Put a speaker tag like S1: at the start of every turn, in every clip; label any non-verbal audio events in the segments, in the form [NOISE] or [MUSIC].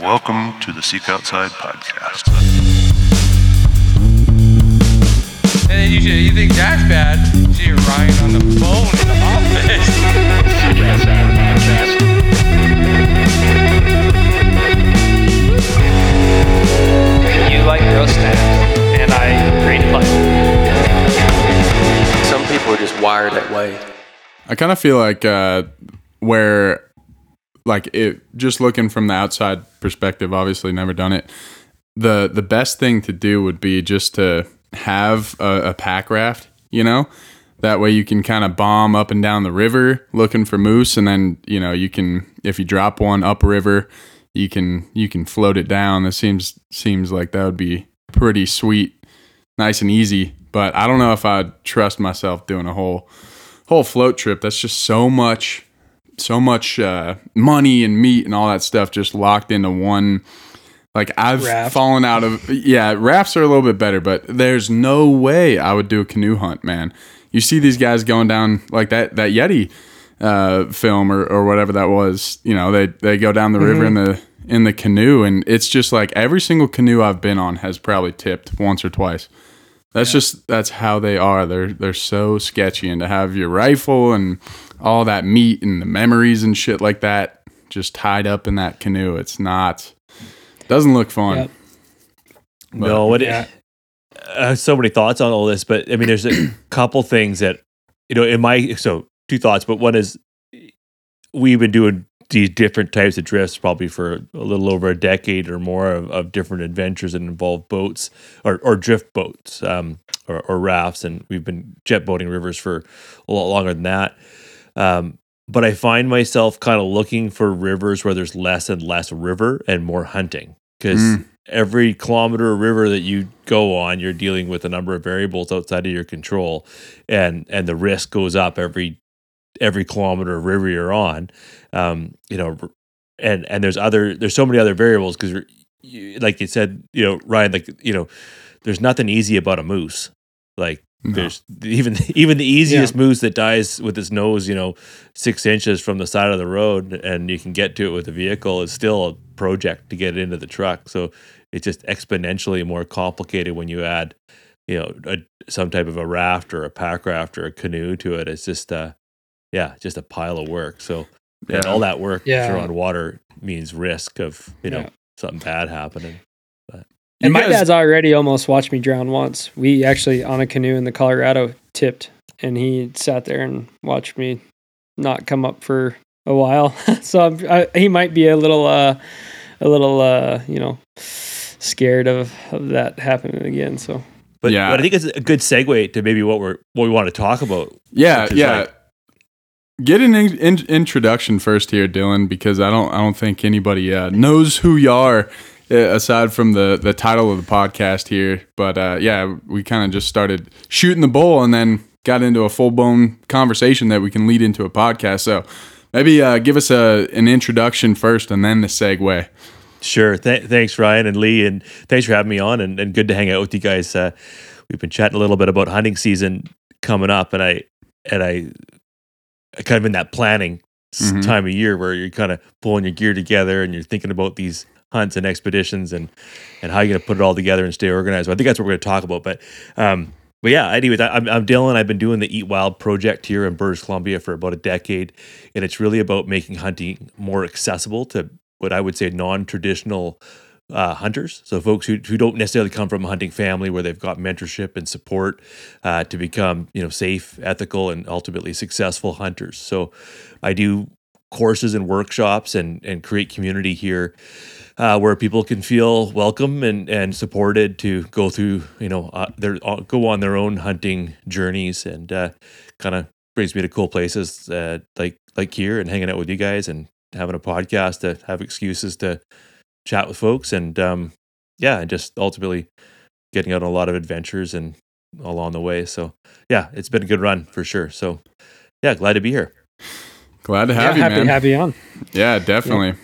S1: Welcome to the Seek Outside podcast.
S2: And then you, should, you think that's bad? See you're Ryan on the phone in the office.
S3: You like roast stamps, and I read play.
S4: Some people are just wired that way.
S5: I kind of feel like uh, where, like it, just looking from the outside perspective, obviously never done it. The the best thing to do would be just to have a, a pack raft, you know. That way you can kind of bomb up and down the river looking for moose, and then you know you can if you drop one upriver, you can you can float it down. That seems seems like that would be pretty sweet, nice and easy. But I don't know if I'd trust myself doing a whole whole float trip that's just so much so much uh, money and meat and all that stuff just locked into one like i've
S6: Raft.
S5: fallen out of yeah rafts are a little bit better but there's no way i would do a canoe hunt man you see these guys going down like that that yeti uh, film or, or whatever that was you know they they go down the river in the in the canoe and it's just like every single canoe i've been on has probably tipped once or twice that's just that's how they are. They're they're so sketchy, and to have your rifle and all that meat and the memories and shit like that just tied up in that canoe, it's not doesn't look fun.
S6: Yep.
S7: No, what
S6: Yeah.
S7: I have so many thoughts on all this, but I mean, there's a [CLEARS THROAT] couple things that you know in my so two thoughts, but one is we've been doing these different types of drifts probably for a little over a decade or more of, of different adventures that involve boats or, or drift boats um, or, or rafts, and we've been jet boating rivers for a lot longer than that. Um, but I find myself kind of looking for rivers where there's less and less river and more hunting because
S5: Mm.
S7: every kilometer of river that you go on, you're dealing with a number of variables outside of your control, and and the risk goes up every every kilometer of river you're on. Um, you know, and and there's other there's so many other variables because like you said, you know, Ryan, like you know, there's nothing easy about a moose. Like
S5: No.
S7: there's even [LAUGHS] even the easiest moose that dies with its nose, you know, six inches from the side of the road, and you can get to it with a vehicle is still a project to get it into the truck. So it's just exponentially more complicated when you add, you know, a, some type of a raft or a pack raft or a canoe to it. It's just, uh, yeah, just a pile of work. So and all that work
S6: Yeah.
S7: on water means risk of you know
S6: Yeah.
S7: something bad happening.
S6: And my dad's already almost watched me drown once. We actually on a canoe in the Colorado tipped, and he sat there and watched me not come up for a while. [LAUGHS] so I'm, I, he might be a little, uh, a little, uh, you know, scared of, of that happening again. So
S7: But,
S5: Yeah.
S7: but I think it's a good segue to maybe what we're what we want to talk about.
S5: Yeah, yeah.
S7: like-
S5: Get an in, in, introduction first here, Dylan, because I don't I don't think anybody uh, knows who you are aside from the the title of the podcast here. But uh, yeah, we kind of just started shooting the bull and then got into a full blown conversation that we can lead into a podcast. So maybe uh, give us a an introduction first and then the segue.
S7: Sure. Th- thanks, Ryan and Lee, and thanks for having me on. And, and good to hang out with you guys. Uh, we've been chatting a little bit about hunting season coming up, and I and I, I kind of in that planning
S5: Mhm.
S7: time of year where you're kind of pulling your gear together and you're thinking about these hunts and expeditions and and how you're going to put it all together and stay organized. So I think that's what we're going to talk about. But um, but yeah, anyways, I, I'm, I'm Dylan. I've been doing the Eat Wild project here in British Columbia for about a decade, and it's really about making hunting more accessible to what I would say non-traditional uh, hunters. So folks who, who don't necessarily come from a hunting family where they've got mentorship and support uh, to become you know safe, ethical, and ultimately successful hunters. So I do courses and workshops and and create community here uh, where people can feel welcome and, and supported to go through, you know, uh, their uh, go on their own hunting journeys, and uh, kind of brings me to cool places uh, like like here and hanging out with you guys and having a podcast to have excuses to chat with folks and um, yeah, and just ultimately getting out on a lot of adventures and along the way. So yeah, it's been a good run for sure. So yeah, glad to be here.
S5: Glad to have
S6: yeah,
S5: you,
S6: happy
S5: man.
S6: to have you on.
S5: Yeah, definitely.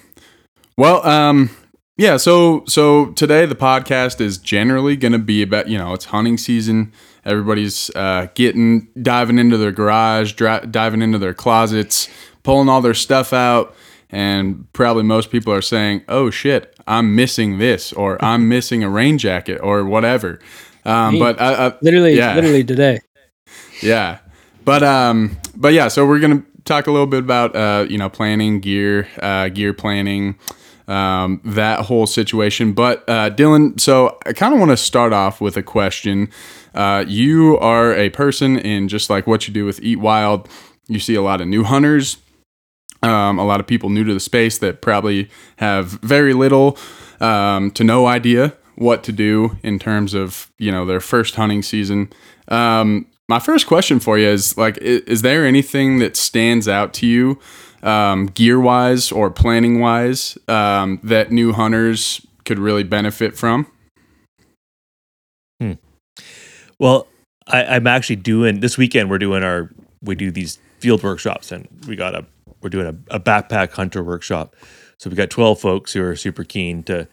S5: Well, um, yeah. So, so today the podcast is generally going to be about you know it's hunting season. Everybody's uh, getting diving into their garage, dri- diving into their closets, pulling all their stuff out, and probably most people are saying, "Oh shit, I'm missing this," or [LAUGHS] "I'm missing a rain jacket," or whatever. Um, but I, I,
S6: Literally,
S5: Yeah.
S6: literally today.
S5: yeah, but um, but yeah. So we're gonna talk a little bit about uh, you know, planning gear, uh, gear planning, um, that whole situation. But uh, Dylan, so I kind of want to start off with a question. Uh, you are a person in just like what you do with Eat Wild. You see a lot of new hunters, um, a lot of people new to the space that probably have very little um, to no idea what to do in terms of you know their first hunting season. Um, my first question for you is like, is, is there anything that stands out to you, um, gear wise or planning wise, um, that new hunters could really benefit from?
S7: Well, I, I'm actually doing this weekend. We're doing our we do these field workshops, and we got a we're doing a, a backpack hunter workshop. So we got 12 folks who are super keen to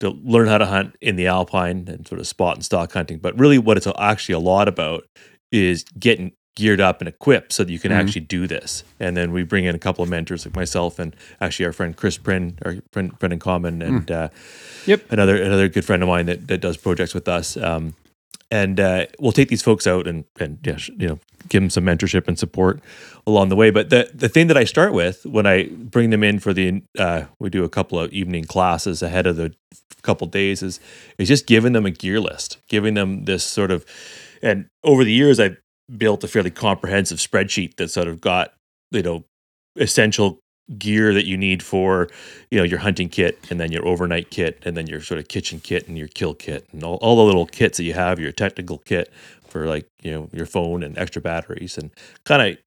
S7: to learn how to hunt in the alpine and sort of spot and stock hunting. But really, what it's actually a lot about is getting geared up and equipped so that you can
S5: Mhm.
S7: actually do this. And then we bring in a couple of mentors like myself and actually our friend Chris Prin, our friend, friend in common, and uh,
S6: Yep.
S7: another another good friend of mine that, that does projects with us. Um, and uh, we'll take these folks out and and yeah, you know, give them some mentorship and support along the way. But the the thing that I start with when I bring them in for the uh, we do a couple of evening classes ahead of the couple days is is just giving them a gear list, giving them this sort of and over the years I've built a fairly comprehensive spreadsheet that sort of got you know essential gear that you need for you know your hunting kit and then your overnight kit and then your sort of kitchen kit and your kill kit and all, all the little kits that you have your technical kit for like you know your phone and extra batteries and kind of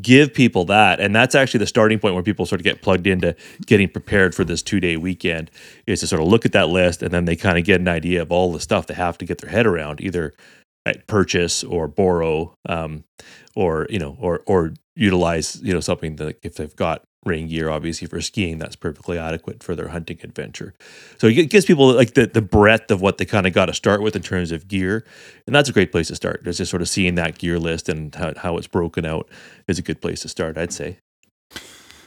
S7: give people that. And that's actually the starting point where people sort of get plugged into getting prepared for this two day weekend is to sort of look at that list and then they kind of get an idea of all the stuff they have to get their head around either at purchase or borrow um, or you know or or utilize you know something that if they've got rain gear obviously for skiing that's perfectly adequate for their hunting adventure. So it gives people like the, the breadth of what they kind of got to start with in terms of gear and that's a great place to start. Just just sort of seeing that gear list and how, how it's broken out is a good place to start i'd say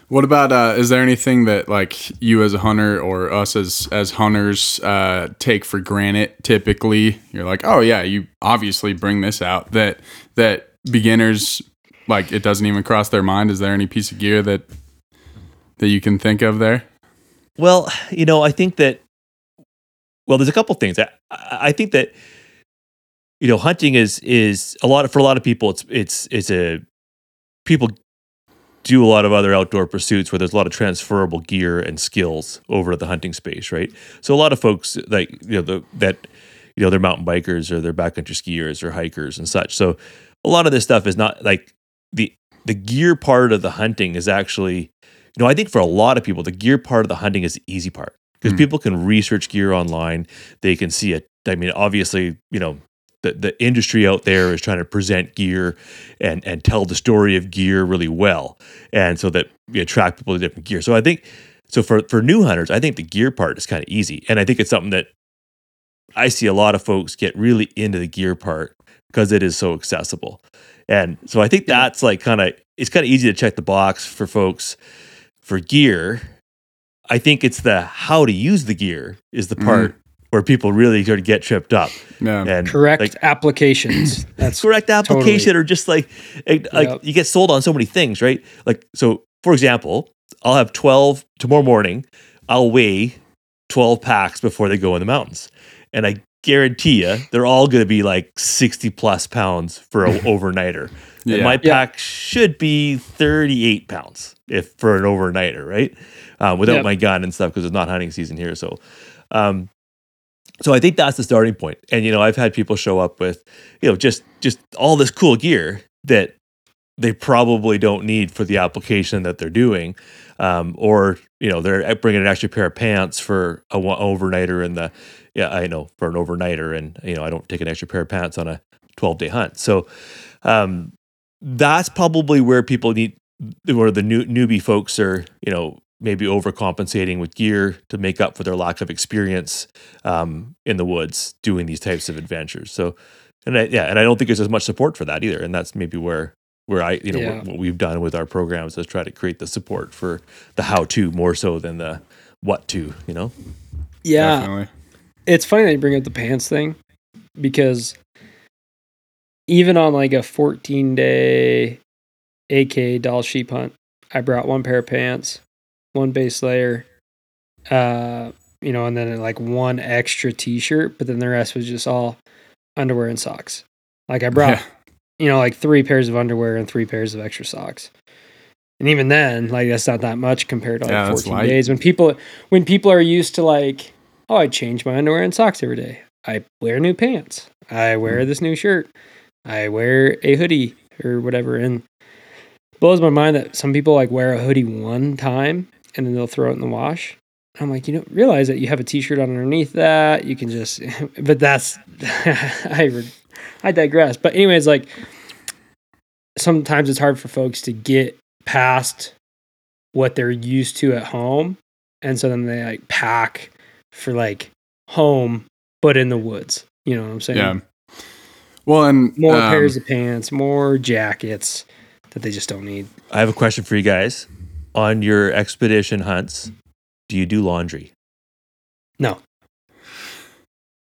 S5: What about uh, is there anything that like you as a hunter or us as as hunters uh, take for granted? Typically, you're like, oh yeah, you obviously bring this out that that beginners like it doesn't even cross their mind. Is there any piece of gear that that you can think of there?
S7: Well, you know, I think that. Well, there's a couple things. I, I think that you know, hunting is is a lot of, for a lot of people. It's it's it's a people do a lot of other outdoor pursuits where there's a lot of transferable gear and skills over to the hunting space, right? So a lot of folks like you know the, that you know they're mountain bikers or they're backcountry skiers or hikers and such. So a lot of this stuff is not like the the gear part of the hunting is actually you know I think for a lot of people the gear part of the hunting is the easy part because
S5: Hmm.
S7: people can research gear online. They can see it. I mean, obviously, you know. The, the industry out there is trying to present gear and, and tell the story of gear really well. And so that we attract people to different gear. So I think so for for new hunters, I think the gear part is kind of easy, and I think it's something that I see a lot of folks get really into the gear part because it is so accessible, and so I think that's like kind of it's kind of easy to check the box for folks for gear. I think it's the how to use the gear is the mm-hmm. part where people really sort of get tripped up
S5: Yeah,
S7: and
S6: Correct
S7: like,
S6: applications. [CLEARS THROAT] That's
S7: correct application
S6: totally.
S7: or just like like like,
S6: Yep.
S7: you get sold on so many things right like so for example i'll have 12 tomorrow morning i'll weigh 12 packs before they go in the mountains and i guarantee you they're all going to be like 60 plus pounds for an [LAUGHS] overnighter
S5: Yeah.
S7: and my
S6: Yeah.
S7: pack should be 38 pounds if for an overnighter right uh, without
S6: Yep.
S7: my gun and stuff because it's not hunting season here so um so I think that's the starting point. And you know, I've had people show up with, you know, just just all this cool gear that they probably don't need for the application that they're doing, um, or you know, they're bringing an extra pair of pants for a one- overnighter in the, yeah, I know for an overnighter, and you know, I don't take an extra pair of pants on a twelve day hunt. So um, that's probably where people need, where the new newbie folks are, you know, maybe overcompensating with gear to make up for their lack of experience um, in the woods doing these types of adventures. So, and I, yeah, and I don't think there's as much support for that either. And that's maybe where where I, you know,
S6: Yeah.
S7: what, what we've done with our programs is try to create the support for the how to more so than the what to, you know?
S6: Yeah,
S5: Definitely.
S6: it's funny that you bring up the pants thing because even on like a 14 day AK Dall sheep hunt, I brought one pair of pants, one base layer, uh, you know, and then like one extra t-shirt, but then the rest was just all underwear and socks. Like I brought,
S5: Yeah.
S6: you know, like three pairs of underwear and three pairs of extra socks. And even then, like that's not that much compared to like
S5: Yeah,
S6: 14 days when people when people are used to like, oh, I change my underwear and socks every day. I wear new pants. I wear
S5: Hmm.
S6: this new shirt. I wear a hoodie or whatever. And it blows my mind that some people like wear a hoodie one time and then they'll throw it in the wash. I'm like, you don't realize that you have a t-shirt on underneath that. You can just, [LAUGHS] but that's, [LAUGHS] I, I digress. But anyways, like sometimes it's hard for folks to get past what they're used to at home. And so then they like pack for like home, but in the woods. You know what I'm saying?
S5: Yeah. Well, and
S6: More
S5: um,
S6: pairs of pants, more jackets that they just don't need.
S7: I have a question for you guys. On your expedition hunts, do you do laundry?
S6: No.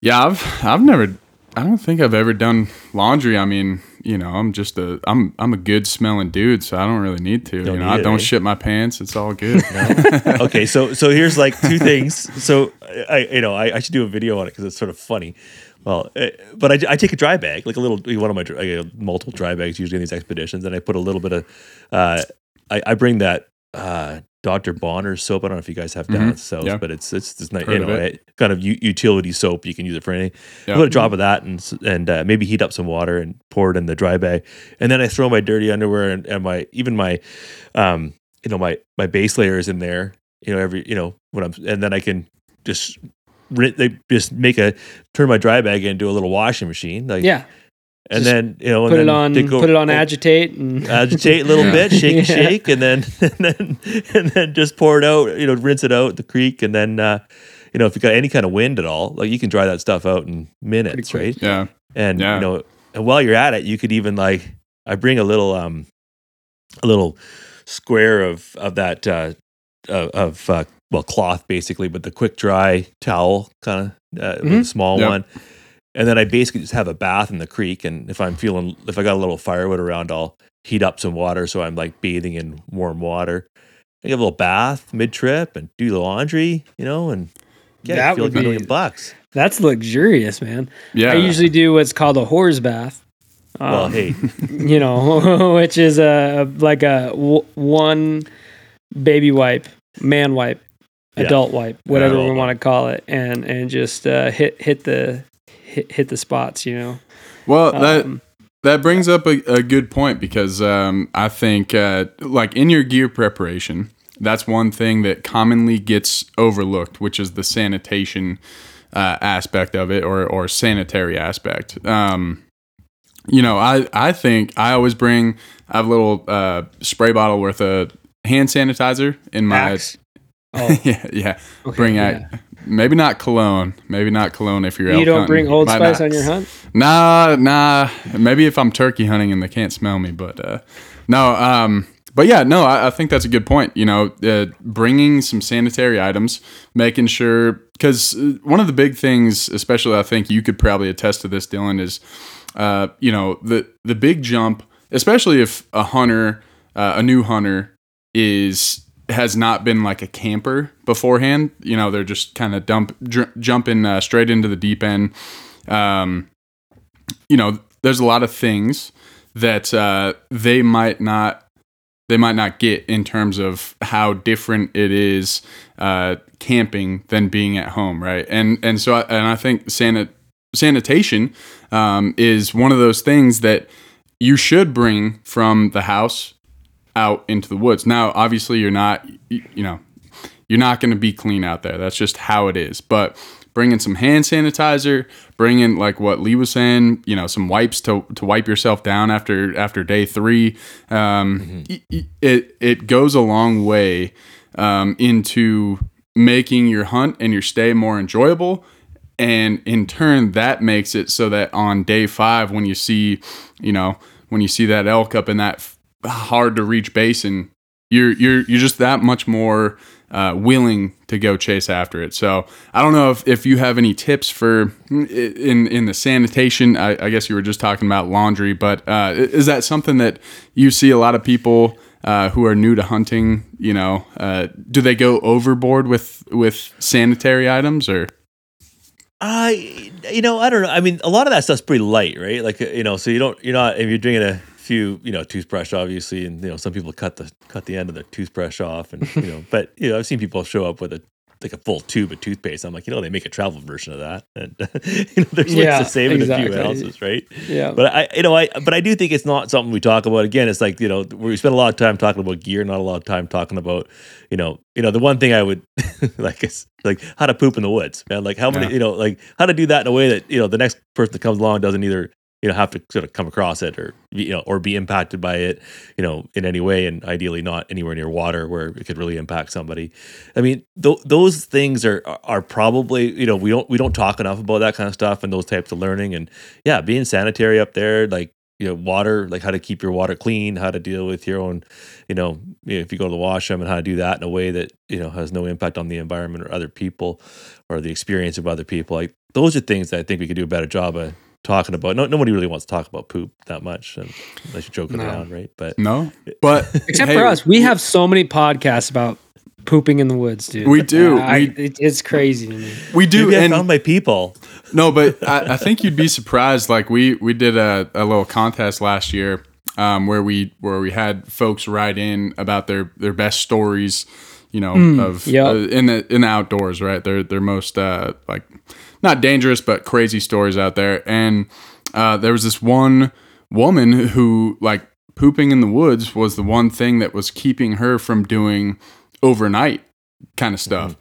S5: Yeah, I've I've never I don't think I've ever done laundry. I mean, you know, I'm just a I'm I'm a good smelling dude, so I don't really need to.
S7: Don't
S5: you know, I
S7: it,
S5: don't
S7: eh?
S5: shit my pants. It's all good. [LAUGHS]
S7: okay, so so here's like two things. So I you know I, I should do a video on it because it's sort of funny. Well, uh, but I, I take a dry bag, like a little one of my I get multiple dry bags usually in these expeditions, and I put a little bit of uh, I, I bring that uh, Dr. Bronner soap. I don't know if you guys have down
S5: Mhm.
S7: south,
S5: Yeah.
S7: but it's it's this nice, you know,
S5: it.
S7: eh, kind of u- utility soap. You can use it for anything.
S5: Yeah.
S7: Put a drop of that and and uh, maybe heat up some water and pour it in the dry bag, and then I throw my dirty underwear and, and my even my um you know my my base layers in there. You know every you know when I'm and then I can just they just make a turn my dry bag into a little washing machine. Like
S6: Yeah.
S7: And
S6: just
S7: then you know and
S6: Put it on
S7: go-
S6: put it on agitate and
S7: agitate a little
S5: Yeah.
S7: bit, shake, [LAUGHS]
S6: Yeah.
S7: shake, and then [LAUGHS] and then and then just pour it out. You know, rinse it out the creek, and then uh, you know if you got any kind of wind at all, like you can dry that stuff out in minutes, right?
S5: yeah.
S7: And
S5: Yeah.
S7: you know, and while you're at it, you could even like I bring a little um a little square of of that uh of, of uh, well cloth basically, but the quick dry towel kind of uh, with a
S6: Mhm.
S7: small
S5: Yep.
S7: one. And then I basically just have a bath in the creek, and if I'm feeling if I got a little firewood around, I'll heat up some water so I'm like bathing in warm water. I get a little bath mid trip and do the laundry, you know, and yeah,
S6: That
S7: I feel
S6: would
S7: like a million bucks.
S6: that's luxurious, man.
S5: Yeah.
S6: I usually do what's called a whore's bath.
S7: well,
S6: Um,
S7: hey, [LAUGHS]
S6: you know, [LAUGHS] which is a like a w- one baby wipe, man wipe,
S7: Yeah.
S6: adult wipe, whatever
S7: Adult
S6: we want to call it, and and just uh, hit hit the hit, hit the spots. You know,
S5: well, that
S6: Um,
S5: that brings up a, a good point because um, I think uh, like in your gear preparation, that's one thing that commonly gets overlooked, which is the sanitation uh, aspect of it or or sanitary aspect. Um, you know, I I think I always bring I have a little uh, spray bottle worth of hand sanitizer in my
S6: Axe. [LAUGHS] Oh,
S5: yeah yeah
S6: okay,
S5: bring
S6: yeah.
S5: Maybe not cologne maybe not cologne if you're
S6: You don't
S5: hunting.
S6: bring Old
S5: Might
S6: Spice
S5: not.
S6: on your hunt?
S5: Nah, nah. Maybe if I'm turkey hunting and they can't smell me, but uh, no. Um, but yeah, no. I, I think that's a good point. You know, uh, bringing some sanitary items, making sure because one of the big things, especially I think you could probably attest to this, Dylan, is uh, you know the the big jump, especially if a hunter, uh, a new hunter, is has not been like a camper beforehand. You know, they're just kind of dump dr- jumping uh, straight into the deep end. Um, you know, there's a lot of things that uh, they might not they might not get in terms of how different it is uh, camping than being at home, right? And and so I, and I think sanit- sanitation um, is one of those things that you should bring from the house out into the woods. Now, obviously, you're not you, know you're not going to be clean out there. That's just how it is. But bringing some hand sanitizer, bringing like what Lee was saying, you know, some wipes to, to wipe yourself down after after day three. Um, y- it it goes a long way um, into making your hunt and your stay more enjoyable. And in turn, that makes it so that on day five, when you see, you know, when you see that elk up in that hard to reach basin, you're you're you're just that much more uh, willing to go chase after it. So I don't know if, if you have any tips for in in the sanitation. I, I guess you were just talking about laundry, but uh, is that something that you see a lot of people uh, who are new to hunting? You know, uh, do they go overboard with with sanitary items or?
S7: I, you know, I don't know. I mean, a lot of that stuff's pretty light, right? Like, you know, so you don't, you're not, if you're drinking a few, you know, toothbrush, obviously, and you know, some people cut the cut the end of the toothbrush off, and you know, but you know, I've seen people show up with a like a full tube of toothpaste. I'm like, you know, they make a travel version of that, and you know, there's ways
S6: Yeah,
S7: to save it a few ounces, right?
S6: Yeah.
S7: But I, you know, I, but I do think it's not something we talk about. Again, it's like you know, we spend a lot of time talking about gear, not a lot of time talking about, you know, you know, the one thing I would like is like how to poop in the woods, man. Like how many,
S5: Yeah.
S7: you know, like how to do that in a way that you know the next person that comes along doesn't either you know have to sort of come across it or you know or be impacted by it you know in any way and ideally not anywhere near water where it could really impact somebody. I mean th- those things are are probably you know we don't we don't talk enough about that kind of stuff and those types of learning. And yeah being sanitary up there like you know water like how to keep your water clean how to deal with your own you know if you go to the washroom and how to do that in a way that you know has no impact on the environment or other people or the experience of other people. Like those are things that i think we could do a better job of talking about no, nobody really wants to talk about poop that much and unless you're joking
S6: No.
S7: around right but
S5: No, but [LAUGHS]
S6: Except
S5: hey,
S6: for us, we have so many podcasts about pooping in the woods, dude.
S5: We do.
S6: I,
S5: We-
S6: it, it's crazy to me.
S5: We do,
S7: Maybe I
S5: and
S7: found my people
S5: No, but I, I think you'd be surprised. Like we we did a, a little contest last year um, where we where we had folks write in about their their best stories, you know, of
S6: yep.
S5: uh, in the in the outdoors, right? Their their most uh, like not dangerous but crazy stories out there. And uh, there was this one woman who like pooping in the woods was the one thing that was keeping her from doing overnight kind of stuff.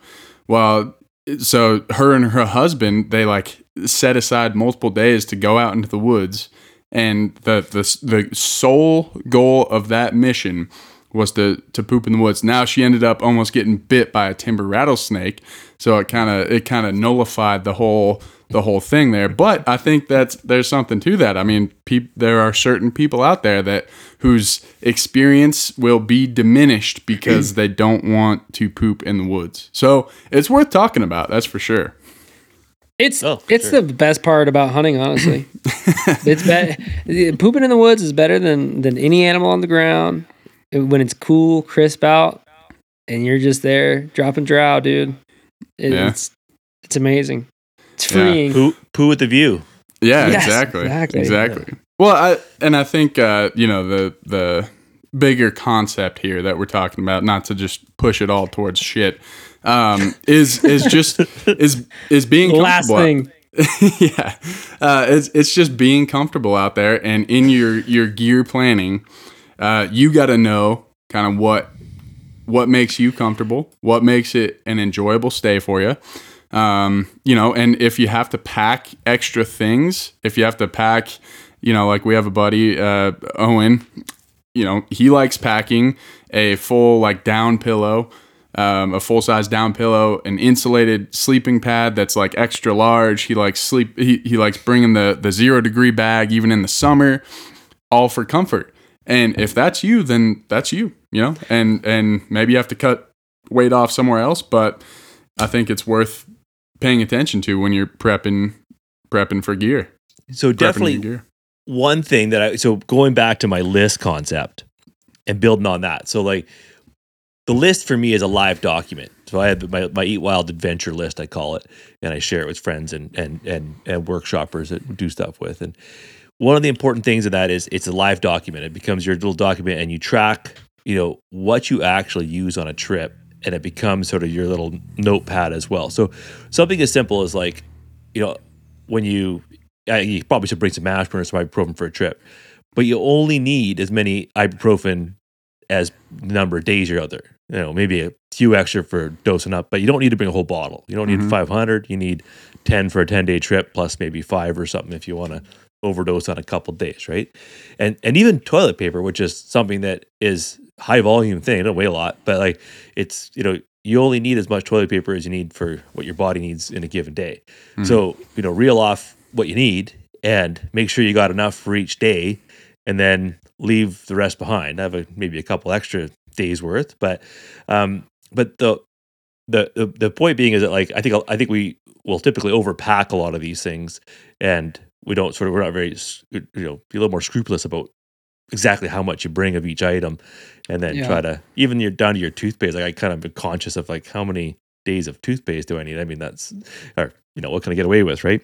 S5: Well, so her and her husband they like set aside multiple days to go out into the woods and the the the sole goal of that mission was to to poop in the woods. Now she ended up almost getting bit by a timber rattlesnake, so it kind of it kind of nullified the whole the whole thing there. But I think that's there's something to that. I mean, peop, there are certain people out there that whose experience will be diminished because they don't want to poop in the woods. So it's worth talking about. That's for sure.
S6: It's
S7: Oh,
S6: it's
S7: sure.
S6: the best part about hunting, honestly. [LAUGHS] it's be- pooping in the woods is better than than any animal on the ground. When it's cool, crisp out, and you're just there dropping drow, dude. It-
S5: Yeah.
S6: It's it's amazing. It's
S5: Yeah.
S6: freeing.
S7: poo poo with the view
S5: Yeah,
S6: Yes,
S5: exactly.
S6: exactly.
S5: Exactly. Well, I and I think uh, you know the the bigger concept here that we're talking about, not to just push it all towards shit, um, [LAUGHS] is is just is is being
S6: Last thing, [LAUGHS]
S5: yeah, uh, it's it's just being comfortable out there, and in your your gear planning, uh, you got to know kind of what what makes you comfortable, what makes it an enjoyable stay for you. Um, you know, and if you have to pack extra things, if you have to pack, you know, like we have a buddy, uh, Owen, you know, he likes packing a full like down pillow, um, a full size down pillow, an insulated sleeping pad that's like extra large. He likes sleep. He, he likes bringing the the zero degree bag even in the summer, all for comfort. And if that's you, then that's you. You know, and and maybe you have to cut weight off somewhere else, but I think it's worth paying attention to when you're prepping prepping for gear.
S7: so
S5: Prepping
S7: definitely
S5: gear.
S7: one thing that I so going back to my list concept and building on that. So like the list for me is a live document. So I have my, my Eat Wild Adventure list, I call it, and I share it with friends and and and and workshoppers that do stuff with. And one of the important things of that is it's a live document. It becomes your little document, and you track, you know, what you actually use on a trip, and it becomes sort of your little notepad as well. So something as simple as like, you know, when you uh, you probably should bring some aspirin or some ibuprofen for a trip, but you only need as many ibuprofen as the number of days you're out there. You know, maybe a few extra for dosing up, but you don't need to bring a whole bottle. You don't need 500. You need 10 for a 10 day trip, plus maybe five or something if you want to overdose on a couple days, right? And and even toilet paper, which is something that is high volume thing. It don't weigh a lot, but like it's you know you only need as much toilet paper as you need for what your body needs in a given day. So you know, reel off what you need and make sure you got enough for each day. and then leave the rest behind. I have a, maybe a couple extra days worth, but um, but the, the the the point being is that like I think I think we will typically overpack a lot of these things, and we don't sort of we're not very you know be a little more scrupulous about exactly how much you bring of each item, and then
S6: Yeah.
S7: try to even you're down to your toothpaste. Like I kind of be conscious of like how many days of toothpaste do I need? I mean that's or you know what can I get away with, right?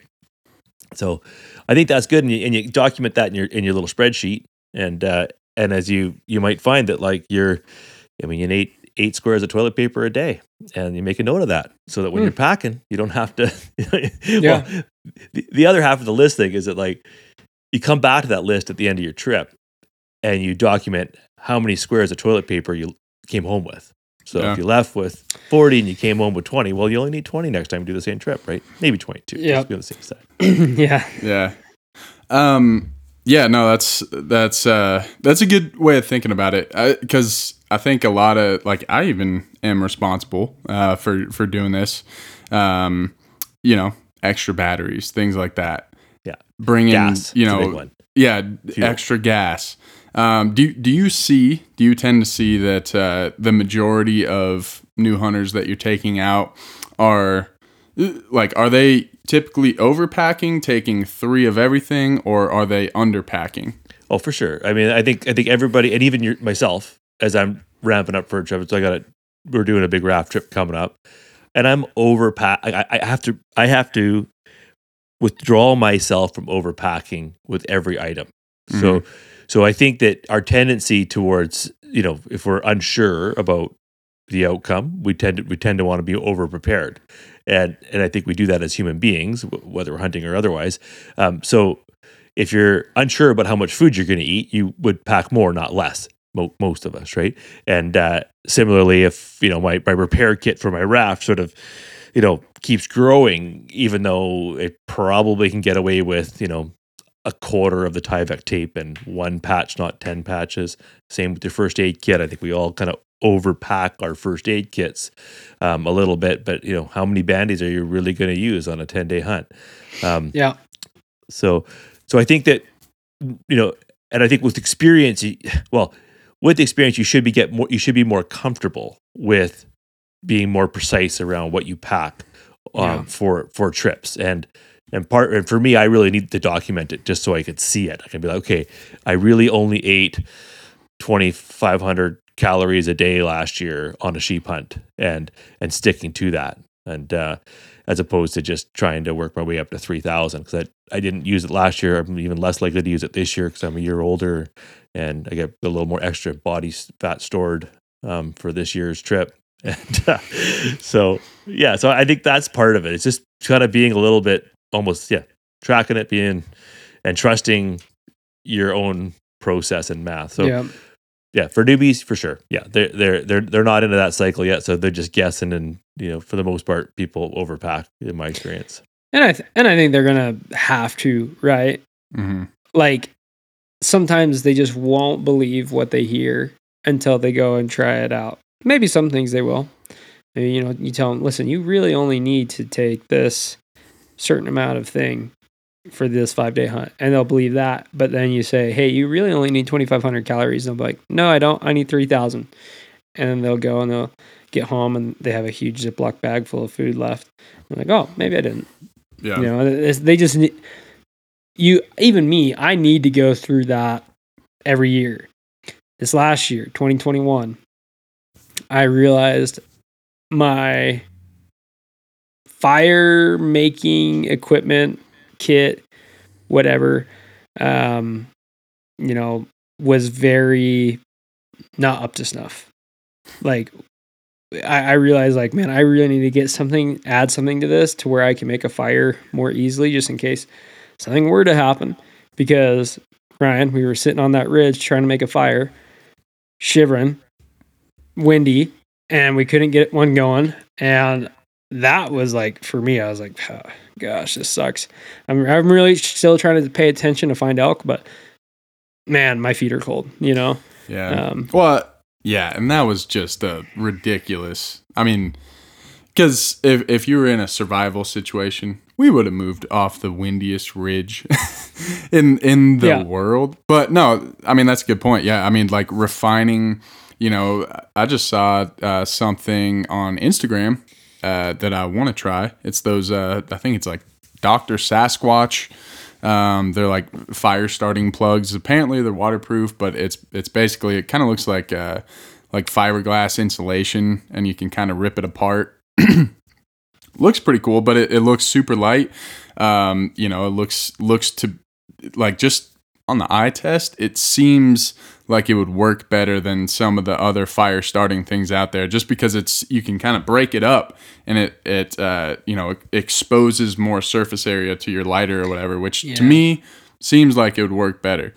S7: So I think that's good, and you, and you document that in your in your little spreadsheet, and uh, and as you you might find that like you're, I mean, you need eight squares of toilet paper a day, and you make a note of that so that when
S6: Hmm.
S7: you're packing, you don't have to. [LAUGHS]
S6: Yeah.
S7: well, the, the other half of the list thing is that like you come back to that list at the end of your trip, and you document how many squares of toilet paper you came home with. So
S5: Yeah.
S7: if you left with 40 and you came home with 20, well, you only need 20 next time to do the same trip, right? Maybe 22.
S6: Yeah.
S7: Just be on the safe side. [CLEARS THROAT]
S6: yeah.
S5: Yeah. Um yeah, no, that's that's uh that's a good way of thinking about it. Cuz I think a lot of like I even am responsible uh for for doing this. Um you know, extra batteries, things like that.
S7: Yeah.
S5: Bringing,
S7: Gas.
S5: you
S7: is a big
S5: know, yeah,
S7: Fuel.
S5: extra gas. Um, do do you see? Do you tend to see that uh, the majority of new hunters that you're taking out are like are they typically overpacking, taking three of everything, or are they underpacking?
S7: Oh, for sure. I mean, I think I think everybody, and even your, myself, as I'm ramping up for a trip, so I got a we're doing a big raft trip coming up, and I'm overpack. I, I have to I have to withdraw myself from overpacking with every item. So mm-hmm. so I think that our tendency towards you know if we're unsure about the outcome, we tend to we tend to want to be over prepared, and and I think we do that as human beings, whether we're hunting or otherwise. Um, so if you're unsure about how much food you're going to eat, you would pack more, not less. Mo- most of us, right? And uh, similarly, if you know my my repair kit for my raft sort of you know keeps growing, even though it probably can get away with you know a quarter of the Tyvek tape and one patch, not ten patches. Same with your first aid kit. I think we all kind of overpack our first aid kits um, a little bit, but you know how many band-aids are you really going to use on a ten day hunt? Um,
S6: Yeah.
S7: so, so I think that you know, and I think with experience, well, with experience, you should be get more. You should be more comfortable with being more precise around what you pack um,
S6: Yeah.
S7: for for trips. And and part and for me, I really need to document it just so I could see it. I can be like, okay, I really only ate twenty five hundred calories a day last year on a sheep hunt, and and sticking to that. And uh, as opposed to just trying to work my way up to 3000 because I, I didn't use it last year i'm even less likely to use it this year because i'm a year older and i get a little more extra body fat stored um, for this year's trip [LAUGHS] and uh, so yeah so i think that's part of it it's just kind of being a little bit almost yeah tracking it being and trusting your own process and math so
S6: yeah.
S7: Yeah, for newbies, for sure. Yeah, they're they're they're they're not into that cycle yet, so they're just guessing, and you know, for the most part, people overpack. In my experience,
S6: And I th- and I think they're gonna have to, right?
S5: hmm
S6: Like sometimes they just won't believe what they hear until they go and try it out. Maybe some things they will. Maybe, you know, you tell them, listen, you really only need to take this certain amount of thing for this five day hunt, and they'll believe that. But then you say, hey, you really only need twenty five hundred calories, and they'll be like, no, I don't. I need three thousand. And then they'll go and they'll get home and they have a huge Ziploc bag full of food left. I'm like, oh, maybe I didn't.
S5: Yeah.
S6: You know, they just need you. Even me, I need to go through that every year. This last year, 2021, I realized my fire making equipment kit, whatever, um, you know, was very not up to snuff. Like I, I realized like, man, I really need to get something, add something to this to where I can make a fire more easily just in case something were to happen. Because Ryan, we were sitting on that ridge trying to make a fire, shivering, windy, and we couldn't get one going. And that was like for me, I was like, "Oh, gosh, this sucks. I'm I'm really still trying to pay attention to find elk, but man, my feet are cold, you know?
S5: Yeah.
S6: Um,
S5: well, yeah, and that was just a ridiculous. I mean, because if if you were in a survival situation we would have moved off the windiest ridge [LAUGHS] in in the
S6: Yeah.
S5: world. But no, I mean that's a good point. Yeah, I mean like refining. You know, I just saw uh, something on Instagram uh, that I want to try. It's those. Uh, I think it's like Doctor Sasquatch. Um, they're like fire starting plugs. Apparently they're waterproof, but it's it's basically it kind of looks like uh, like fiberglass insulation, and you can kind of rip it apart [CLEARS THROAT] looks pretty cool, but it, it looks super light. Um, you know, it looks looks to like just on the eye test, it seems like it would work better than some of the other fire starting things out there, just because it's you can kind of break it up and it it uh, you know exposes more surface area to your lighter or whatever, which to me seems like it would work better.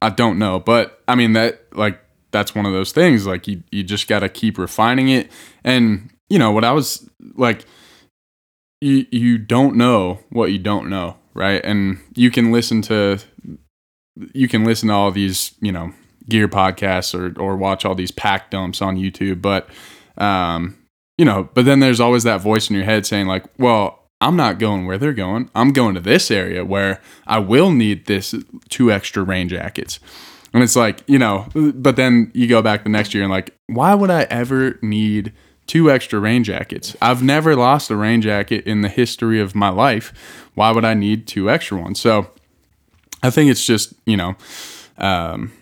S5: I don't know, but I mean that like that's one of those things. Like you you just got to keep refining it, and you know what I was like you you don't know what you don't know, right? And you can listen to you can listen to all these, you know, gear podcasts or or watch all these pack dumps on YouTube, but um, you know, but then there's always that voice in your head saying like, well, I'm not going where they're going. I'm going to this area where I will need this two extra rain jackets. And it's like, you know, but then you go back the next year and like, why would I ever need two extra rain jackets? I've never lost a rain jacket in the history of my life. Why would I need two extra ones? So I think it's just, you know, um,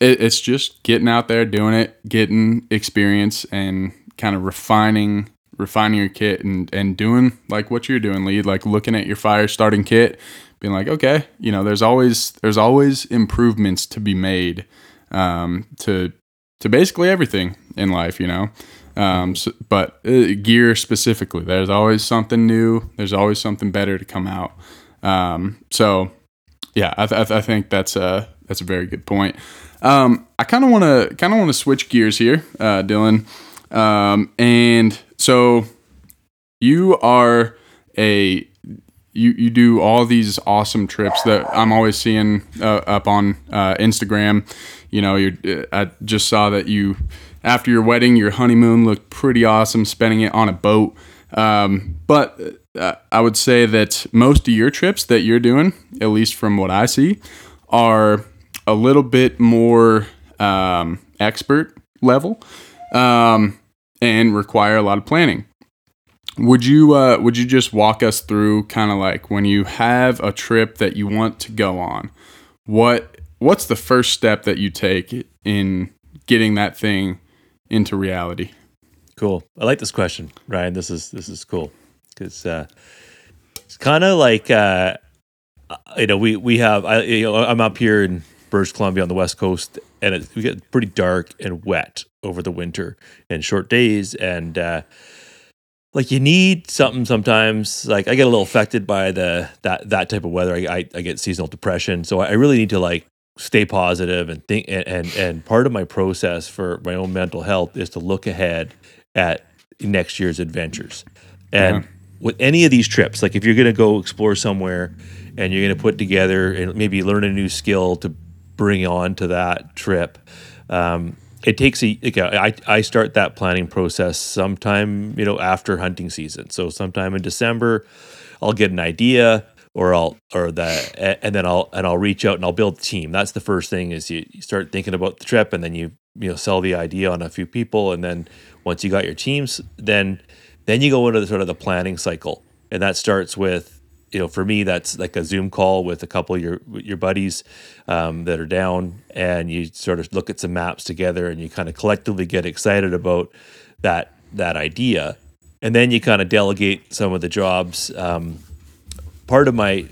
S5: it, it's just getting out there, doing it, getting experience and kind of refining refining your kit and and doing like what you're doing lead like looking at your fire starting kit being like okay you know there's always there's always improvements to be made um to to basically everything in life you know? Um so, but uh, gear specifically there's always something new there's always something better to come out. Um so yeah i, th- I, th- I think that's a that's a very good point um i kind of want to kind of want to switch gears here uh dylan um and so you are a you you do all these awesome trips that I'm always seeing uh, up on uh, Instagram. You know, you I just saw that you after your wedding, your honeymoon looked pretty awesome, spending it on a boat. Um, but uh, I would say that most of your trips that you're doing, at least from what I see, are a little bit more um, expert level um, and require a lot of planning. Would you uh, would you just walk us through kind of like when you have a trip that you want to go on, what what's the first step that you take in getting that thing into reality?
S7: Cool. I like this question, Ryan. This is this is cool because uh, it's kind of like uh, you know we we have I you know I'm up here in British Columbia on the west coast, and it, we get pretty dark and wet over the winter and short days, and uh, like you need something sometimes. Like I get a little affected by the that that type of weather. I I, I get seasonal depression, so I really need to like stay positive and think and, and and part of my process for my own mental health is to look ahead at next year's adventures and
S5: Yeah.
S7: with any of these trips like if you're going to go explore somewhere and you're going to put together and maybe learn a new skill to bring on to that trip. Um, it takes a like, I, I start that planning process sometime you know after hunting season. So sometime in december i'll get an idea or I'll or the a- and then I'll and I'll reach out and I'll build a team. That's the first thing is you, you start thinking about the trip and then you you know sell the idea on a few people. And then once you got your teams then then you go into the sort of the planning cycle. And that starts with you know for me that's like a Zoom call with a couple of your your buddies um, that are down and you sort of look at some maps together and you kind of collectively get excited about that that idea and then you kind of delegate some of the jobs um, part of my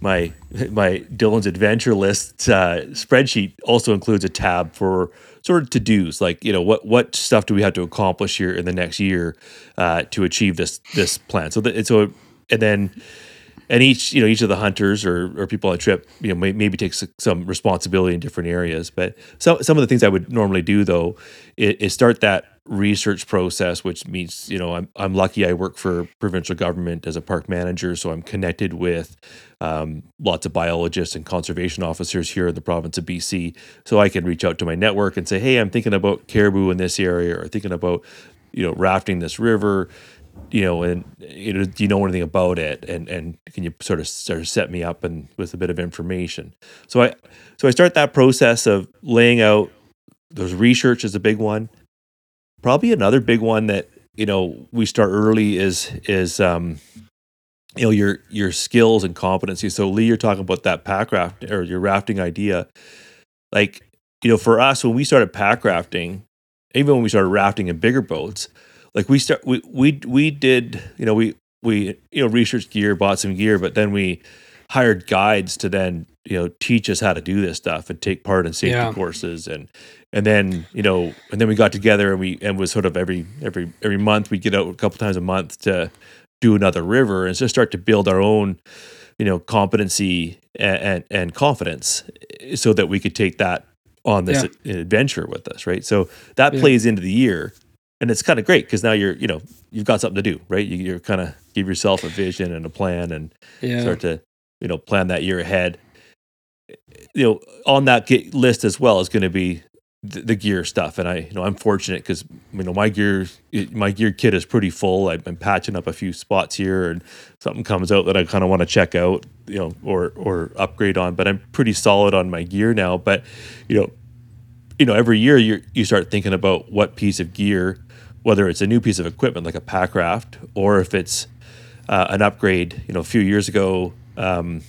S7: my my Dylan's adventure list uh, spreadsheet also includes a tab for sort of to dos, like you know what what stuff do we have to accomplish here in the next year uh, to achieve this this plan. So that so and then and each you know each of the hunters or, or people on a trip you know may, maybe takes some responsibility in different areas. But some some of the things i would normally do though is, is start that research process which means you know I'm, I'm lucky i work for provincial government as a park manager so i'm connected with um, lots of biologists and conservation officers here in the province of bc so i can reach out to my network and say hey i'm thinking about caribou in this area or thinking about you know rafting this river you know, and you know, do you know anything about it? And and can you sort of sort of set me up and with a bit of information? So I so I start that process of laying out. There's research is a big one. Probably another big one that you know we start early is is um, you know your your skills and competency. So Lee, you're talking about that pack raft or your rafting idea. Like you know, for us when we started pack rafting, even when we started rafting in bigger boats, like we start we we we did you know we we you know researched gear, bought some gear, but then we hired guides to then you know teach us how to do this stuff and take part in safety
S6: Yeah.
S7: courses and and then you know and then we got together and we and was sort of every every every month we'd get out a couple times a month to do another river and just start to build our own you know competency and and, and confidence so that we could take that on this adventure with us right so that
S6: Yeah.
S7: plays into the year and it's kind of great because now you're you know you've got something to do right? You, you're kind of give yourself a vision and a plan and
S6: Yeah.
S7: start to you know plan that year ahead. You know on that ge- list as well is going to be the, the gear stuff. And i you know i'm fortunate because you know my gear my gear kit is pretty full. I've been patching up a few spots here and something comes out that i kind of want to check out you know or or upgrade on but i'm pretty solid on my gear now. But you know you know every year you you start thinking about what piece of gear whether it's a new piece of equipment like a pack raft or if it's uh, an upgrade you know a few years ago um,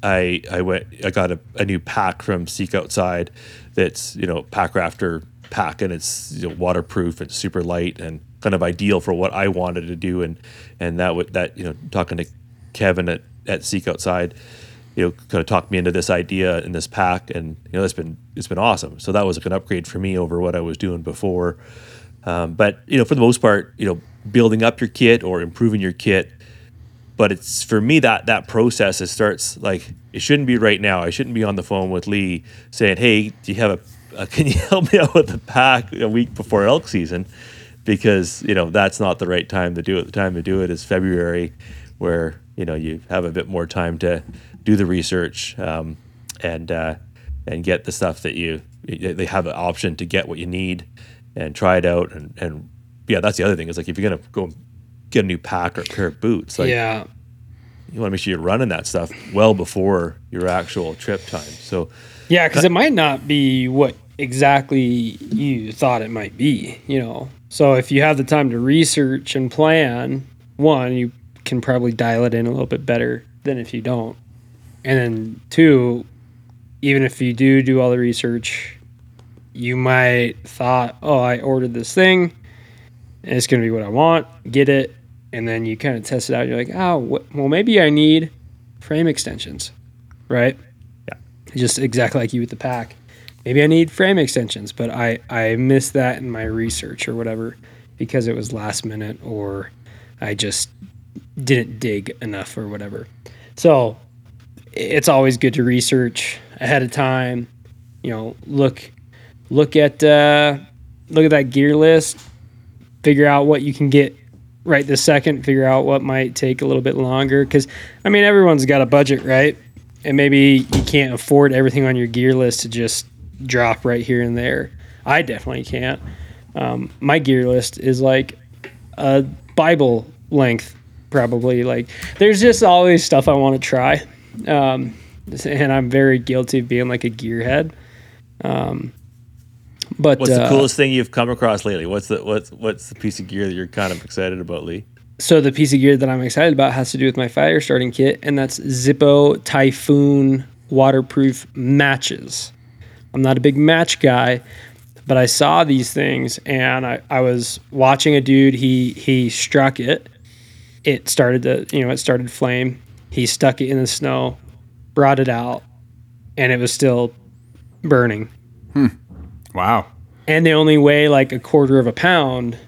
S7: I I went I got a, a new pack from Seek Outside that's you know pack rafter pack and it's you know, waterproof and super light and kind of ideal for what I wanted to do. And and that would that you know talking to Kevin at, at Seek Outside you know kind of talked me into this idea in this pack and you know it's been it's been awesome. So that was like an upgrade for me over what I was doing before um, but you know for the most part you know building up your kit or improving your kit but it's for me that that process it starts like it shouldn't be right now. I shouldn't be on the phone with lee saying hey do you have a, uh [LAUGHS] can you help me out with the pack a week before elk season? Because you know that's not the right time to do it. The time to do it is february where you know you have a bit more time to do the research um, and uh, and get the stuff that you they have an option to get what you need and try it out and and yeah that's the other thing is like if you're gonna go get a new pack or a pair of boots like
S6: yeah.
S7: you want to make sure you're running that stuff well before your actual trip time. So
S6: Yeah, because it might not be what exactly you thought it might be, you know. So if you have the time to research and plan, one, you can probably dial it in a little bit better than if you don't. And then two, even if you do do all the research, you might thought, "Oh, I ordered this thing, and it's going to be what I want." Get it, and then you kind of test it out. You're like, "Oh, wh- well, maybe I need frame extensions, right?" Yeah. Just exactly like you with the pack. Maybe I need frame extensions, but I I missed that in my research or whatever because it was last minute or I just didn't dig enough or whatever. So it's always good to research ahead of time. You know, look look at uh, look at that gear list, figure out what you can get right this second, figure out what might take a little bit longer. Because I mean, everyone's got a budget, right? And maybe you can't afford everything on your gear list to just drop right here and there. I definitely can't. Um, my gear list is like a Bible length, probably. Like, there's just always stuff I want to try. Um, and I'm very guilty of being like a gearhead. Um, but
S7: what's the
S6: uh,
S7: coolest thing you've come across lately? What's the what's what's the piece of gear that you're kind of excited about, Lee?
S6: so the piece of gear that I'm excited about has to do with my fire starting kit, and that's Zippo Typhoon waterproof matches. I'm not a big match guy, but I saw these things and I, I was watching a dude. He he struck it. It started to you know it started flame. He stuck it in the snow, brought it out, and it was still burning.
S5: Wow.
S6: and they only weigh like a quarter of a pound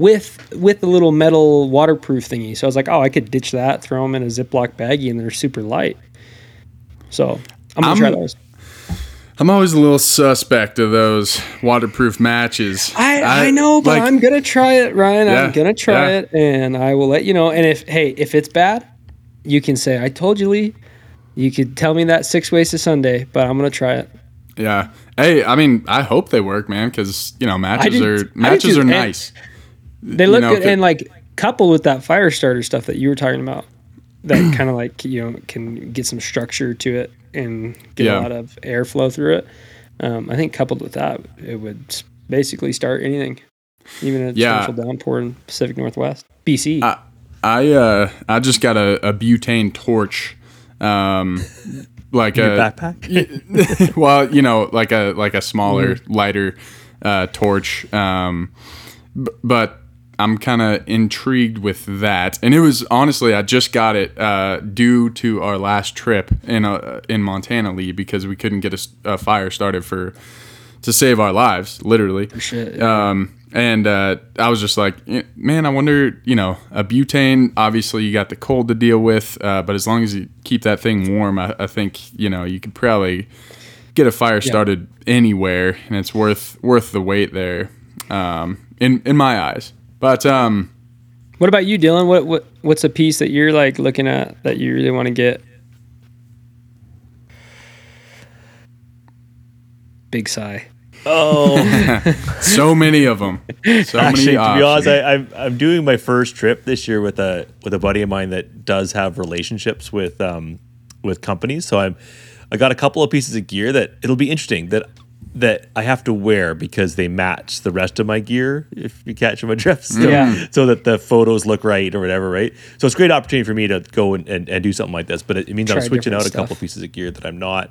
S6: with with the little metal waterproof thingy. So I was like, oh, I could ditch that, throw them in a Ziploc baggie, and they're super light. So I'm gonna try those.
S5: I'm always a little suspect of those waterproof matches.
S6: I, I, know, but
S5: like,
S6: I'm gonna try it, Ryan.
S5: Yeah,
S6: I'm gonna try
S5: yeah.
S6: it, and I will let you know. And if hey, if it's bad, you can say I told you, Lee. You could tell me that six ways to Sunday, but I'm gonna try it.
S5: Yeah. Hey, I mean, I hope they work, man, because you know matches
S6: do-
S5: are matches are nice.
S6: They look
S5: know,
S6: good, and like coupled with that fire starter stuff that you were talking about, that [CLEARS THROAT] kind of like you know can get some structure to it and get
S5: Yeah.
S6: a lot of airflow through it. Um, I think coupled with that, it would basically start anything, even a
S5: Yeah.
S6: torrential downpour in Pacific Northwest, BC.
S5: I I uh I just got a, a butane torch, um, like a
S7: backpack. [LAUGHS] [LAUGHS]
S5: well, you know, like a like a smaller, lighter uh, torch. Um, b- but I'm kind of intrigued with that, and it was honestly I just got it uh, due to our last trip in uh, in Montana, Lee, because we couldn't get a fire started for to save our lives, literally.
S6: shit.
S5: Um, and uh, I was just like, eh, man, I wonder, you know, a butane. Obviously, you got the cold to deal with, uh, but as long as you keep that thing warm, I, I think you know you could probably get a fire started anywhere, and it's worth worth the wait there, um, in in my eyes. But um,
S6: What about you, Dylan? What what what's a piece that you're like looking at that you really want to get? Big sigh.
S7: Oh, [LAUGHS]
S5: so many of them, so
S7: actually,
S5: many
S7: to be honest,
S5: options.
S7: I, I'm I'm doing my first trip this year with a with a buddy of mine that does have relationships with um with companies. So I'm I got a couple of pieces of gear that it'll be interesting that that I have to wear because they match the rest of my gear. If you catch my drift, [LAUGHS] so,
S6: Yeah.
S7: so that the photos look right or whatever, right? So it's a great opportunity for me to go and, and, and do something like this. But it, it means I'm switching out
S6: different
S7: a couple
S6: stuff.
S7: pieces of gear that I'm not,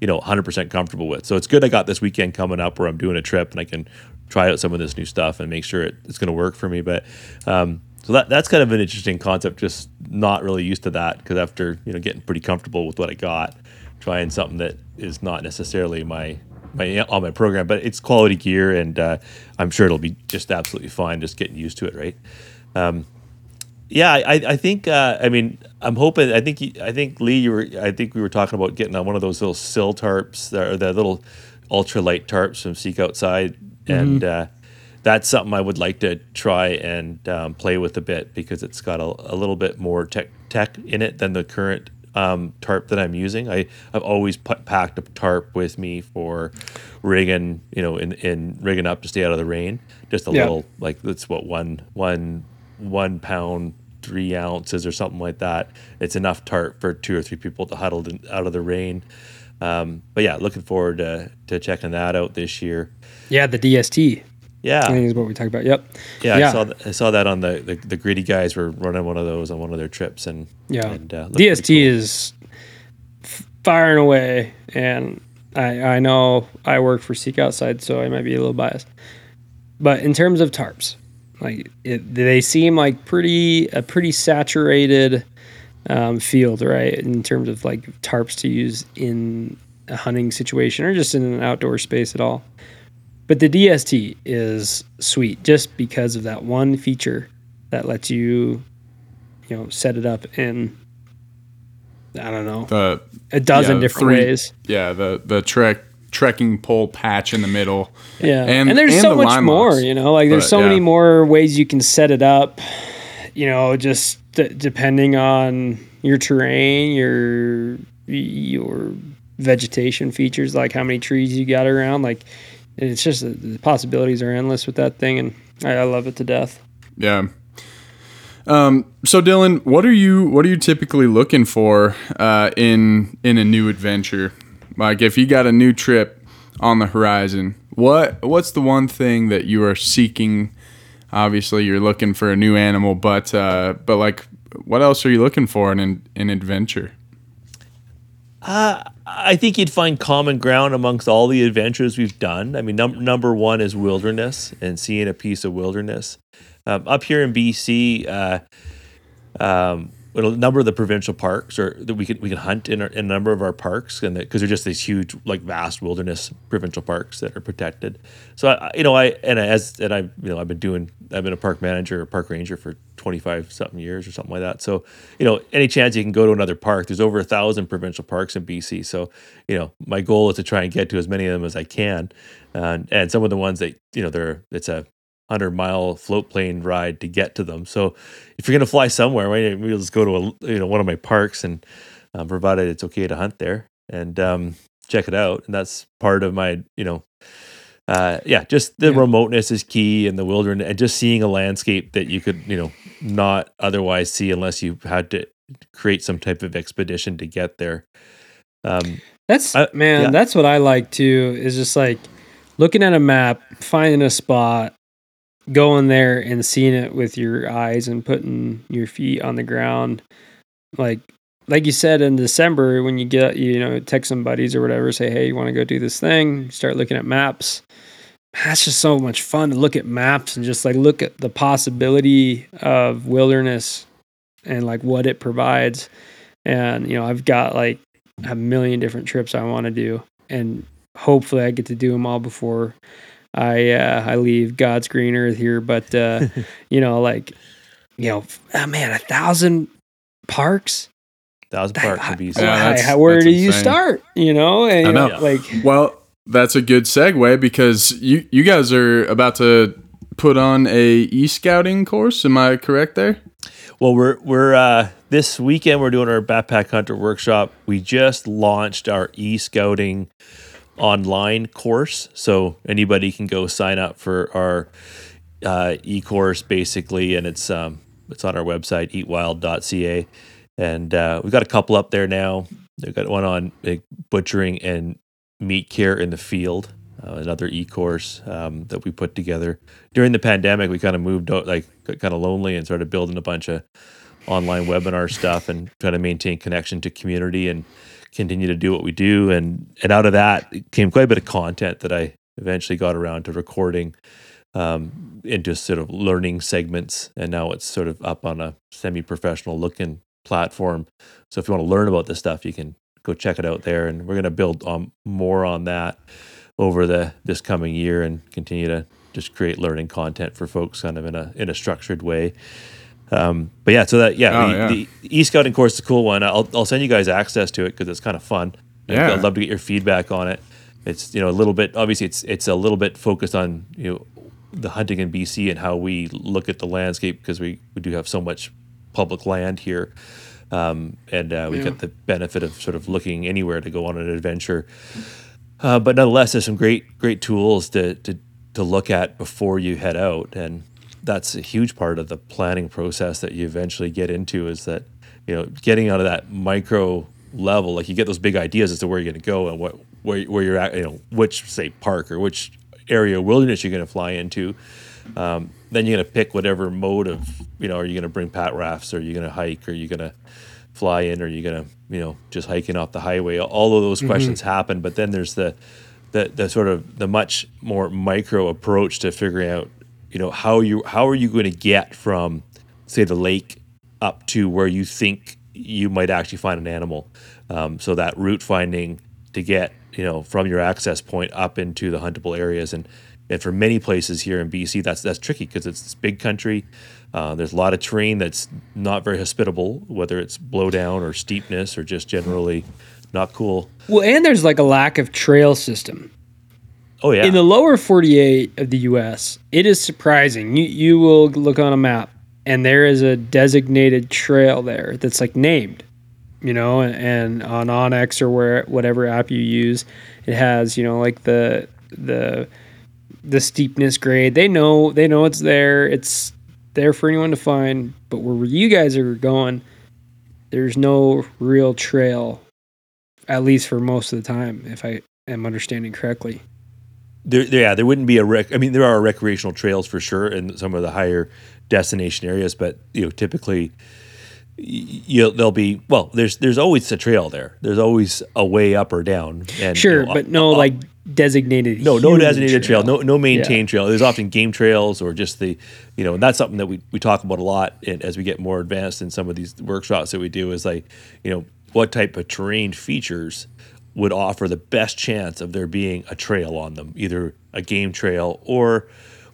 S7: you know, 100% comfortable with. So it's good I got this weekend coming up where I'm doing a trip and I can try out some of this new stuff and make sure it, it's going to work for me. But um, so that that's kind of an interesting concept. Just not really used to that because after you know getting pretty comfortable with what I got, trying something that is not necessarily my my on my program, but it's quality gear and uh, I'm sure it'll be just absolutely fine. Just getting used to it, right? Um, yeah, I, I think. Uh, I mean, I'm hoping. I think. you- I think Lee. You were. I think we were talking about getting on one of those little sil tarps, or the little ultralight tarps from Seek Outside, and uh, that's something I would like to try and um, play with a bit because it's got a, a little bit more tech tech in it than the current um, tarp that I'm using. I I've always put, packed a tarp with me for rigging, you know, in in rigging up to stay out of the rain. Just a
S6: Yeah.
S7: little like that's what one one one pound three ounces or something like that. It's enough tarp for two or three people to huddle in, out of the rain. Um, but yeah, looking forward to, to checking that out this year.
S6: Yeah, the DST. Yeah, I
S7: Yeah,
S6: think is what we talked about. Yep.
S7: yeah, I saw th- I saw that on the, the the gritty guys were running one of those on one of their trips and
S6: Yeah.
S7: and, uh,
S6: DST
S7: cool.
S6: is f- firing away, and I I know I work for Seek Outside, so I might be a little biased. But in terms of tarps, like it, they seem like pretty a pretty saturated um, field, right? In terms of like tarps to use in a hunting situation or just in an outdoor space at all. But the DST is sweet just because of that one feature that lets you, you know, set it up in I don't know
S5: the
S6: a dozen
S5: yeah,
S6: different
S5: three-
S6: ways.
S5: Yeah, the the trek trekking pole patch in the middle.
S6: Yeah,
S5: And-
S6: and, there's
S5: and
S6: so
S5: the
S6: much more. You know, like there's
S5: But,
S6: so many more ways you can set it up. You know, just d- depending on your terrain, your your vegetation features, like how many trees you got around. Like it's just the possibilities are endless with that thing, and I, I love it to death.
S5: Yeah. Um, so Dylan, what are you what are you typically looking for uh, in in a new adventure? Like if you got a new trip on the horizon, what what's the one thing that you are seeking? Obviously, you're looking for a new animal, but uh, but like, what else are you looking for in an, adventure?
S7: I think you'd find common ground amongst all the adventures we've done. I mean, num- number one is wilderness and seeing a piece of wilderness. Um, up here in BC, uh, um, a number of the provincial parks or that we can we can hunt in, our, in a number of our parks, and because they're just these huge, like vast wilderness provincial parks that are protected. So I, you know, I and as and I, you know, I've been doing, I've been a park manager, or park ranger for twenty five something years or something like that. So you know, any chance you can go to another park, there's over a thousand provincial parks in BC. So you know, my goal is to try and get to as many of them as I can, and and some of the ones that you know, they're it's a hundred mile float plane ride to get to them. So if you're gonna fly somewhere, why don't we just go to a you know one of my parks and um, provided it's okay to hunt there and um, check it out. And that's part of my you know. Uh, yeah, just the
S6: Yeah.
S7: remoteness is key and the wilderness and just seeing a landscape that you could, you know, not otherwise see unless you had to create some type of expedition to get there. Um,
S6: That's
S7: Uh,
S6: man,
S7: yeah.
S6: that's what I like too. Is just like looking at a map, finding a spot, going there and seeing it with your eyes and putting your feet on the ground. Like like you said in December when you get you know text some buddies or whatever, say hey, you want to go do this thing? Start looking at maps. That's just so much fun to look at maps and just like look at the possibility of wilderness and like what it provides. And you know, I've got like a million different trips I want to do, and hopefully I get to do them all before I uh, I leave God's green earth here. But uh, [LAUGHS] you know, like you know, ah, man, a thousand parks.
S7: thousand
S6: That-
S7: parks
S6: I-
S7: in BC.
S5: Yeah, that's-
S6: how- where
S5: that's
S6: do you
S5: insane.
S6: start? You know, and,
S5: I
S6: you
S5: know.
S6: like
S5: Well, that's a good segue because you you guys are about to put on a e scouting course. Am I correct there?
S7: Well, we're we're uh, this weekend we're doing our backpack hunter workshop. We just launched our e scouting online course, so anybody can go sign up for our uh, e course basically, and it's um it's on our website eatwild.ca, and uh, we've got a couple up there now. We've got one on uh, butchering and meat care in the field. Uh, another e-course um, that we put together during the pandemic. We kind of moved like kind of lonely, and started building a bunch of online webinar stuff and trying to maintain connection to community and continue to do what we do. And and out of that came quite a bit of content that I eventually got around to recording um, into sort of learning segments. And now it's sort of up on a semi-professional looking platform. So if you want to learn about this stuff, you can go check it out there. And we're going to build on more on that over the this coming year and continue to just create learning content for folks kind of in a in a structured way. Um, but yeah, so that yeah,
S5: Oh,
S7: the,
S5: yeah.
S7: the e scouting course is a cool one. I'll I'll send you guys access to it because it's kind of fun.
S5: Yeah.
S7: I'd love to get your feedback on it. It's you know a little bit obviously it's it's a little bit focused on you know the hunting in BC and how we look at the landscape because we we do have so much public land here. Um, and uh, we get the benefit of sort of looking anywhere to go on an adventure. Uh, but nonetheless, there's some great great tools to to to look at before you head out, and that's a huge part of the planning process that you eventually get into. Is that you know getting out of that micro level, like you get those big ideas as to where you're going to go and what where where you're at, you know, which say park or which area of wilderness you're going to fly into. Um, then you're going to pick whatever mode of you know, are you going to bring pack rafts, or are you going to hike, or are you going to fly in, or are you going to you know just hiking off the highway? All of those questions happen, but then there's the the the sort of the much more micro approach to figuring out you know how you how are you going to get from say the lake up to where you think you might actually find an animal. Um, so that route finding to get you know from your access point up into the huntable areas and and for many places here in BC that's that's tricky because it's this big country. Uh, there's a lot of terrain that's not very hospitable, whether it's blowdown or steepness or just generally not cool.
S6: well, and there's like a lack of trail system.
S7: Oh yeah,
S6: In the lower 48 of the US, it is surprising. You you will look on a map and there is a designated trail there that's like named, you know, and, and on onX or where whatever app you use, it has, you know, like the the the steepness grade. They know they know it's there. It's there for anyone to find, but where you guys are going, there's no real trail at least for most of the time if I am understanding correctly.
S7: There, there- yeah, there wouldn't be a rec. I mean, there are recreational trails for sure in some of the higher destination areas, but you know, typically, you there'll be well, there's there's always a trail there. There's always a way up or down. And you
S6: Sure,
S7: know,
S6: but
S7: uh,
S6: no
S7: uh,
S6: like designated.
S7: no, no designated trail, no no maintained
S6: Yeah.
S7: trail. There's often game trails or just the, you know, and that's something that we, we talk about a lot and as we get more advanced in some of these workshops that we do is like, you know, what type of terrain features would offer the best chance of there being a trail on them, either a game trail or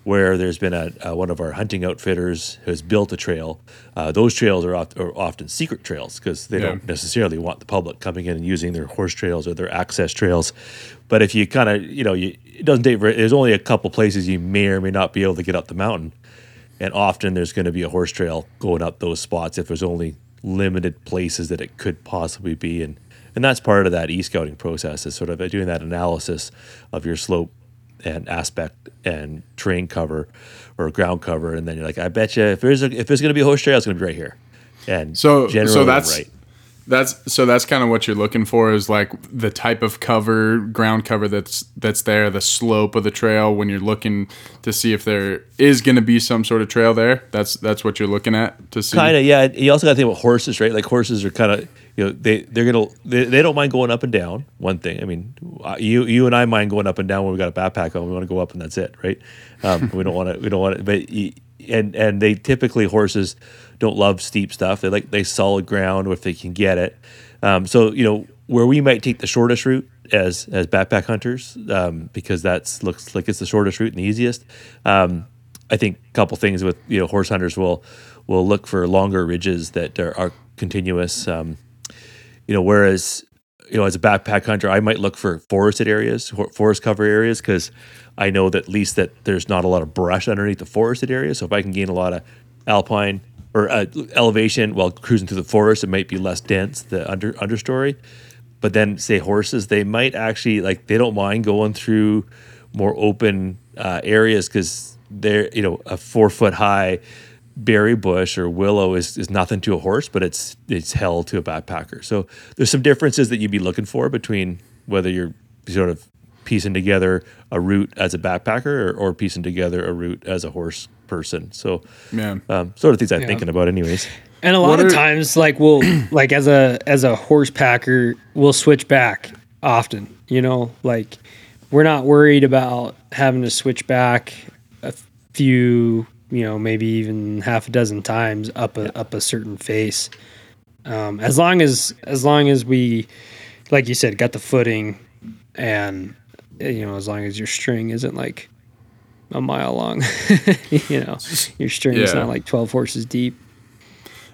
S7: where there's been a, uh one of our hunting outfitters has built a trail. Uh, those trails are, oft, are often secret trails because they
S5: Yeah.
S7: don't necessarily want the public coming in and using their horse trails or their access trails. But if you kind of, you know, you, it doesn't take there's only a couple places you may or may not be able to get up the mountain. And often there's going to be a horse trail going up those spots if there's only limited places that it could possibly be. And, and that's part of that e scouting process is sort of doing that analysis of your slope and aspect and terrain cover or ground cover, and then you're like, I bet you if there's a, if there's going to be a horse trail, it's going to be right here. And
S5: So
S7: generally,
S5: so that's
S7: right.
S5: That's so that's kind of what you're looking for is like the type of cover, ground cover that's that's there, the slope of the trail when you're looking to see if there is going to be some sort of trail there. That's that's what you're looking at to see.
S7: Kind of, yeah. You also got to think about horses, right? Like horses are kind of, you know, they they're gonna they, they don't mind going up and down. One thing, I mean, uh, you you and I mind going up and down when we got a backpack on. We want to go up and that's it, right? Um, we don't want to we don't want to, but and and they typically horses don't love steep stuff. They like they solid ground if they can get it. Um, so you know where we might take the shortest route as as backpack hunters um, because that's looks like it's the shortest route and the easiest. Um, I think a couple things with you know horse hunters will will look for longer ridges that are, are continuous. Um, you know, whereas you know as a backpack hunter, I might look for forested areas, forest cover areas, because I know that at least that there's not a lot of brush underneath the forested area. So if I can gain a lot of alpine or uh, elevation while cruising through the forest, it might be less dense the under understory. But then say horses, they might actually like they don't mind going through more open uh, areas because they're you know a four foot high berry bush or willow is, is nothing to a horse, but it's it's hell to a backpacker. So there's some differences that you'd be looking for between whether you're sort of piecing together a route as a backpacker or, or piecing together a route as a horse person. So
S5: Yeah.
S7: um, sort of things I'm thinking about, anyways.
S6: And a lot
S5: What
S6: of
S5: are-
S6: times, like we'll [CLEARS THROAT] like as a as a horse packer, we'll switch back often. You know, like we're not worried about having to switch back a few, you know, maybe even half a dozen times up a up a certain face. Um, as long as as long as we, like you said, got the footing, and you know, as long as your string isn't like a mile long, [LAUGHS] you know, your string is
S5: Yeah.
S6: not like twelve horses deep.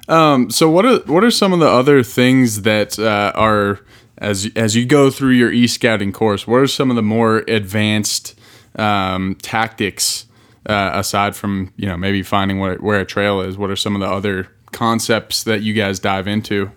S5: Um, so what are what are some of the other things that uh, are as as you go through your e scouting course? What are some of the more advanced um, tactics uh, aside from you know maybe finding where where a trail is? What are some of the other concepts that you guys dive into?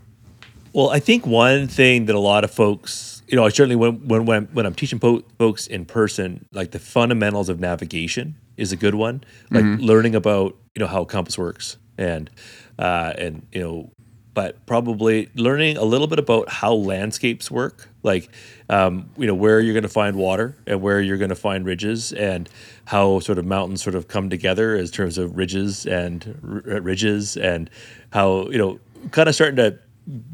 S7: Well, I think one thing that a lot of folks, you know, I certainly when when when, when I'm teaching po- folks in person, like the fundamentals of navigation is a good one. Like learning about you know how a compass works and uh, and you know, but probably learning a little bit about how landscapes work, like um, you know where you're going to find water and where you're going to find ridges and how sort of mountains sort of come together as terms of ridges and r- ridges and how you know kind of starting to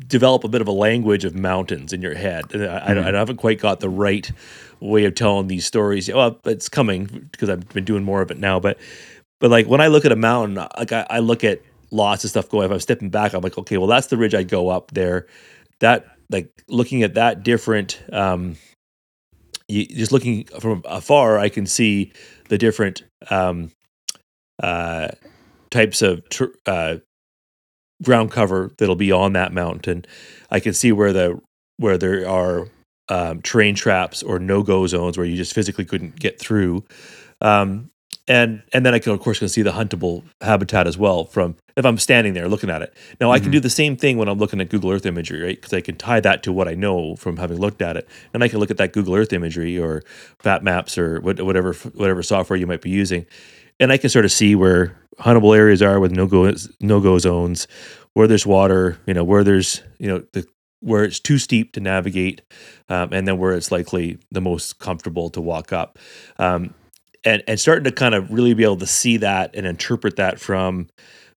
S7: develop a bit of a language of mountains in your head. I, I don't- I haven't quite got the right way of telling these stories. Well, it's coming because I've been doing more of it now. But but like when I look at a mountain, like I, I look at lots of stuff going. If I'm stepping back, I'm like, okay, well that's the ridge I'd go up there. That like looking at that different. Um, you, just looking from afar, I can see the different um, uh, types of tr- uh, ground cover that'll be on that mountain. I can see where the where there are um, terrain traps or no go zones where you just physically couldn't get through. Um, and and then I can of course can see the huntable habitat as well from if I'm standing there looking at it. Now I can do the same thing when I'm looking at Google Earth imagery, right? Because I can tie that to what I know from having looked at it, and I can look at that Google Earth imagery or Fat Maps or what- whatever whatever software you might be using, and I can sort of see where huntable areas are with no go no go zones, where there's water, you know, where there's you know the where it's too steep to navigate, um, and then where it's likely the most comfortable to walk up. Um, and and starting to kind of really be able to see that and interpret that from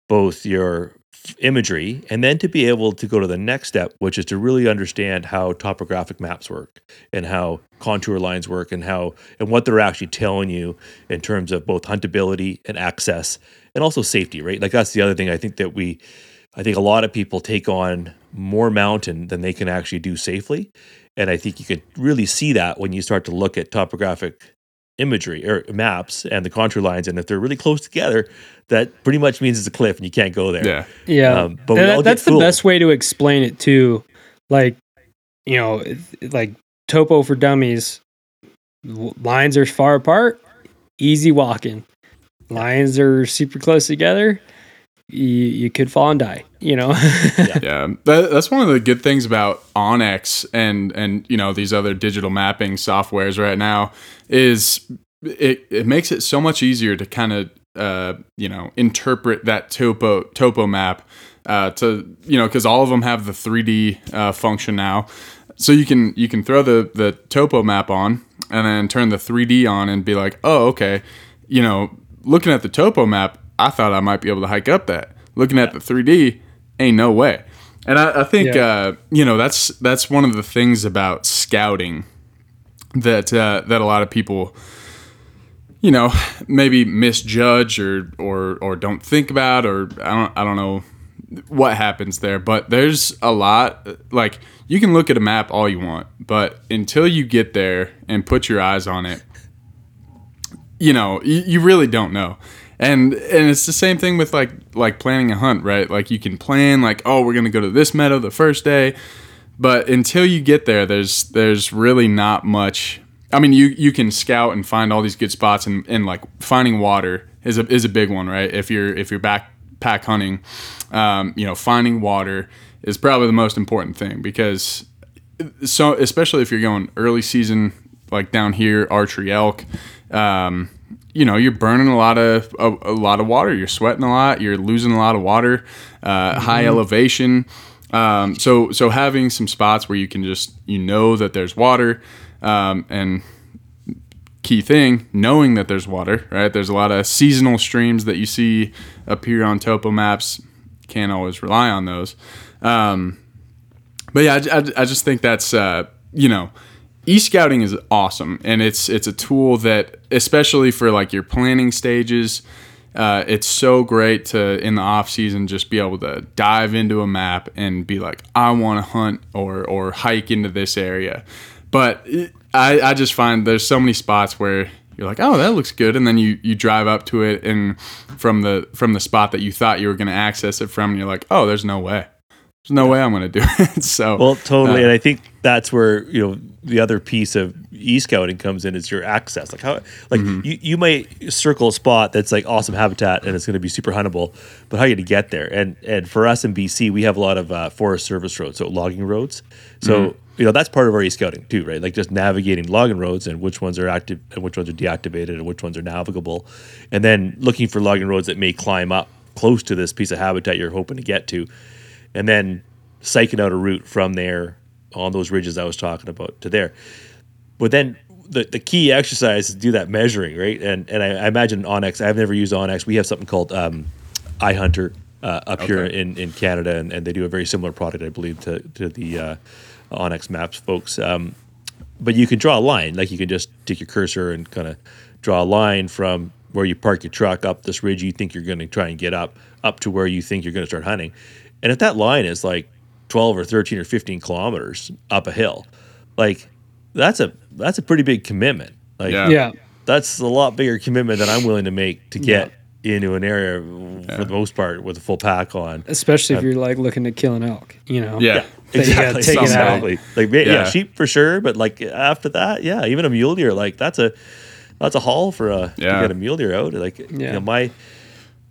S7: both your imagery and then to be able to go to the next step which is to really understand how topographic maps work and how contour lines work and how and what they're actually telling you in terms of both huntability and access and also safety right? Like that's the other thing i think that we i think a lot of people take on more mountain than they can actually do safely. And i think you could really see that when you start to look at topographic imagery or maps and the contour lines and if they're really close together that pretty much means it's a cliff and you can't go there
S5: Yeah.
S6: Yeah,
S7: Um, but
S6: That- that's the best way to explain it too. Like, you know, like topo for dummies. Lines are far apart, easy walking. Lines are super close together. You, you could fall and die. You know. [LAUGHS]
S5: yeah that, that's one of the good things about onX and and you know these other digital mapping softwares right now is it it makes it so much easier to kind of uh, you know interpret that topo topo map uh, to you know because all of them have the 3D uh, function now, so you can you can throw the the topo map on and then turn the 3D on and be like, oh okay, you know, looking at the topo map, I thought I might be able to hike up that. Looking at the 3D, ain't no way. And I, I think
S6: Yeah.
S5: uh, you know that's that's one of the things about scouting that uh, that a lot of people you know maybe misjudge or or or don't think about or I don't I don't know what happens there but there's a lot like you can look at a map all you want but until you get there and put your eyes on it you know you, you really don't know and and it's the same thing with like like planning a hunt right? Like you can plan like oh we're gonna go to this meadow the first day. But until you get there there's there's really not much. I mean you you can scout and find all these good spots and, and like finding water is a is a big one right? If you're if you're backpack hunting um, you know finding water is probably the most important thing because so especially if you're going early season like down here archery elk um, you know you're burning a lot of a, a lot of water. You're sweating a lot. You're losing a lot of water uh, high elevation. Um, so so having some spots where you can just you know that there's water um, and key thing knowing that there's water right? There's a lot of seasonal streams that you see appear on topo maps. Can't always rely on those. Um, but yeah, I, I, I just think that's uh, you know, e-scouting is awesome, and it's it's a tool that especially for like your planning stages, uh, it's so great to in the off season just be able to dive into a map and be like, I want to hunt or or hike into this area, but I I just find there's so many spots where you're like, oh, that looks good, and then you you drive up to it, and from the from the spot that you thought you were going to access it from, you're like, oh, there's no way. There's no way I'm going to do [LAUGHS] it. So,
S7: Well, totally,
S5: Uh,
S7: and I think that's where you know the other piece of e-scouting comes in is your access. Like how, like
S5: Mm-hmm.
S7: you, you might circle a spot that's like awesome habitat and it's going to be super huntable, but how are you going to get there? And and for us in BC, we have a lot of uh, Forest Service roads, so logging roads. So
S5: Mm-hmm.
S7: you know that's part of our e-scouting too, right? Like just navigating logging roads and which ones are active and which ones are deactivated and which ones are navigable, and then looking for logging roads that may climb up close to this piece of habitat you're hoping to get to and then psyching out a route from there on those ridges I was talking about to there. But then the, the key exercise is to do that measuring, right? And and I, I imagine onX. I've never used onX. We have something called um, iHunter uh, up here in, in Canada, and, and they do a very similar product, I believe, to to the uh, onX Maps folks. Um, but you can draw a line, like you can just take your cursor and kind of draw a line from where you park your truck up this ridge you think you're going to try and get up, up to where you think you're going to start hunting. And if that line is like 12 or 13 or 15 kilometers up a hill, like that's a that's a pretty big commitment. Like
S5: Yeah.
S6: Yeah.
S7: that's a lot bigger commitment than I'm willing to make to get into an area for the most part with a full pack on.
S6: Especially if uh, you're like looking to kill an elk, you know?
S5: yeah.
S6: So you take
S7: exactly. Like yeah,
S5: Yeah.
S7: sheep for sure, but like after that, yeah, even a mule deer, like that's a that's a haul for a
S5: Yeah.
S7: to get a mule deer out. Like you know my,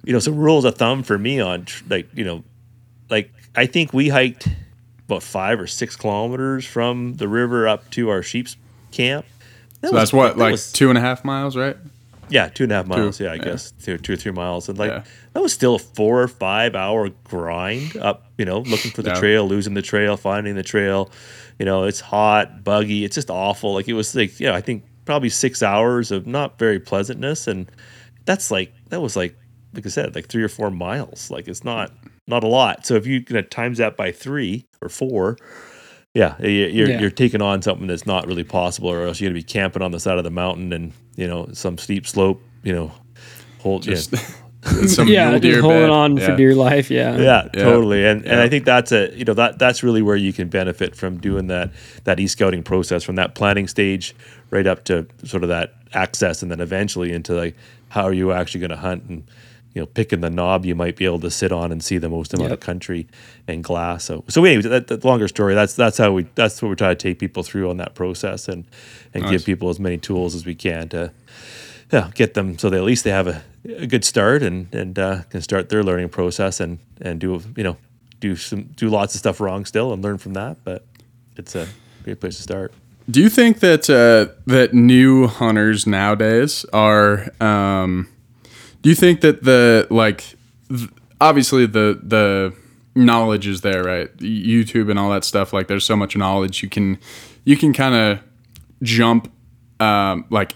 S7: you know, some rules of thumb for me on tr- like you know, like I think we hiked about five or six kilometers from the river up to our sheep's camp. That
S5: So
S7: was-
S5: that's what,
S7: that
S5: like
S7: was-
S5: two and a half miles, right?
S7: yeah, two and a half miles. yeah, I
S5: yeah.
S7: guess two, two or three miles, and like
S5: Yeah.
S7: that was still a four or five hour grind up. You know, looking for the
S5: Yeah.
S7: trail, losing the trail, finding the trail. You know, it's hot, buggy. It's just awful. Like it was like yeah, I think probably six hours of not very pleasantness, and that's like that was like like I said, like three or four miles. Like it's not not a lot. So if you can times that by three or four. Yeah, you're
S6: Yeah.
S7: you're taking on something that's not really possible, or else you're gonna be camping on the side of the mountain and you know some steep slope. You know, hold
S5: Just
S7: yeah, [LAUGHS]
S5: some
S6: yeah,
S5: mule
S6: just
S5: deer
S6: holding
S5: bed.
S6: on
S5: Yeah.
S6: for dear life. Yeah.
S7: yeah,
S5: Yeah.
S7: totally. And and I think that's a you know that that's really where you can benefit from doing that that e scouting process from that planning stage right up to sort of that access, and then eventually into like how are you actually going to hunt and you know picking the knob you might be able to sit on and see the most amount of country and glass. So so anyways, that, that longer story. That's that's how we that's what we're trying to take people through on that process and and
S5: Nice.
S7: give people as many tools as we can to yeah, get them so they at least they have a, a good start and and uh, can start their learning process and and do you know do some do lots of stuff wrong still and learn from that. But it's a great place to start.
S5: Do you think that uh, that new hunters nowadays are? Um, do you think that the like, th- obviously the the knowledge is there, right? YouTube and all that stuff. Like, there's so much knowledge you can you can kind of jump, um, like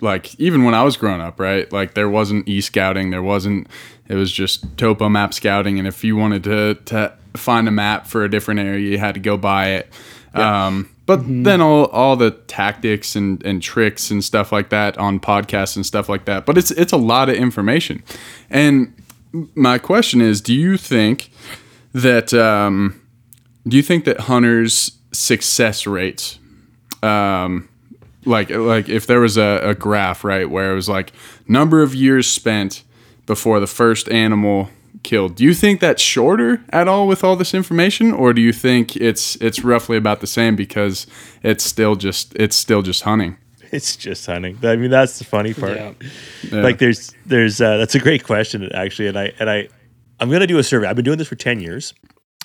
S5: like even when I was growing up, right? Like there wasn't e scouting, there wasn't. It was just topo map scouting, and if you wanted to to find a map for a different area, you had to go buy it. Um, but then all all the tactics and and tricks and stuff like that on podcasts and stuff like that. But it's it's a lot of information, and my question is, do you think that um, do you think that hunters' success rates um, like like if there was a, a graph right where it was like number of years spent before the first animal killed do you think that's shorter at all with all this information or do you think it's it's roughly about the same because it's still just it's still just hunting [LAUGHS]
S7: It's just hunting. I mean, that's the funny part.
S6: Yeah.
S5: Yeah.
S7: Like there's there's uh, that's a great question actually, and I and I I'm gonna do a survey. I've been doing this for ten years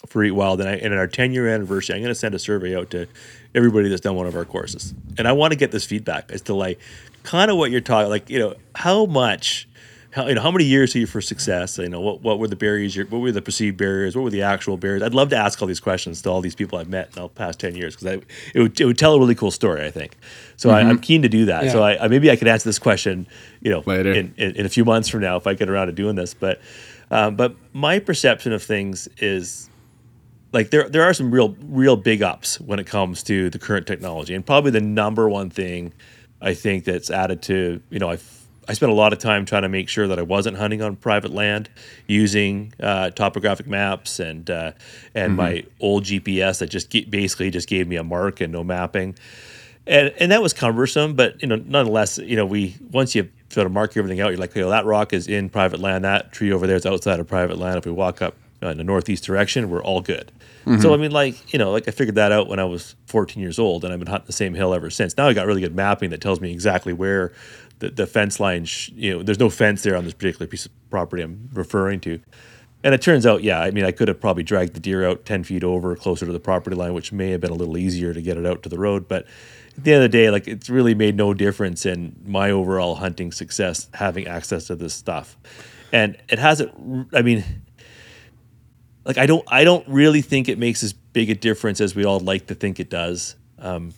S7: for Eat Wild, and I and in our ten year anniversary, I'm gonna send a survey out to everybody that's done one of our courses, and I want to get this feedback as to like kind of what you're talking, like you know how much. How, you know, how many years are you for success? You know, what, what were the barriers? What were the perceived barriers? What were the actual barriers? I'd love to ask all these questions to all these people I've met in the past 10 years because it would, it would tell a really cool story, I think. So I, I'm keen to do that. So I, I maybe I could answer this question, you know,
S5: Later.
S7: in, in, in a few months from now if I get around to doing this. But um, but my perception of things is like there there are some real real big ups when it comes to the current technology, and probably the number one thing I think that's added to you know I I spent a lot of time trying to make sure that I wasn't hunting on private land using uh, topographic maps and uh, and my old GPS that just ge- basically just gave me a mark and no mapping and and that was cumbersome. But you know, nonetheless, you know, we once you sort of mark everything out, you're like, know, that rock is in private land. That tree over there is outside of private land. If we walk up uh, in the northeast direction, we're all good. So I mean, like you know, like I figured that out when I was 14 years old, and I've been hunting the same hill ever since. Now I got really good mapping that tells me exactly where the, the fence line. Sh- you know, there's no fence there on this particular piece of property I'm referring to. And it turns out, yeah, I mean, I could have probably dragged the deer out 10 feet over closer to the property line, which may have been a little easier to get it out to the road. But at the end of the day, like, it's really made no difference in my overall hunting success having access to this stuff. And it hasn't, I mean, like, I don't, I don't really think it makes as big a difference as we all like to think it does. Um,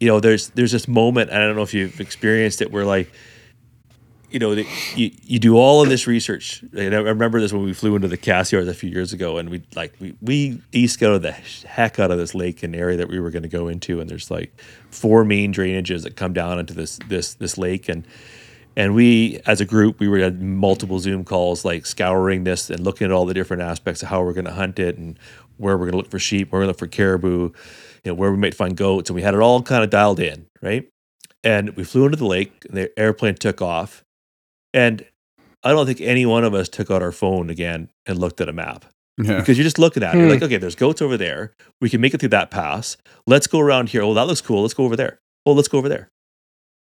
S7: you know, there's, there's this moment, and I don't know if you've experienced it, where like, you know, you, you do all of this research. And I remember this when we flew into the Cassiars a few years ago, and we like we we e-scouted the heck out of this lake and area that we were going to go into, and there's like four main drainages that come down into this this this lake, and and we as a group we were had multiple Zoom calls, like scouring this and looking at all the different aspects of how we're going to hunt it and where we're going to look for sheep, where we're going to look for caribou, you know, where we might find goats, and we had it all kind of dialed in, right? And we flew into the lake, and the airplane took off. And I don't think any one of us took out our phone again and looked at a map
S5: yeah
S7: because you're just looking at it. You're
S6: Hmm.
S7: like, okay, there's goats over there. We can make it through that pass. Let's go around here. Oh, that looks cool. Let's go over there. Oh, let's go over there.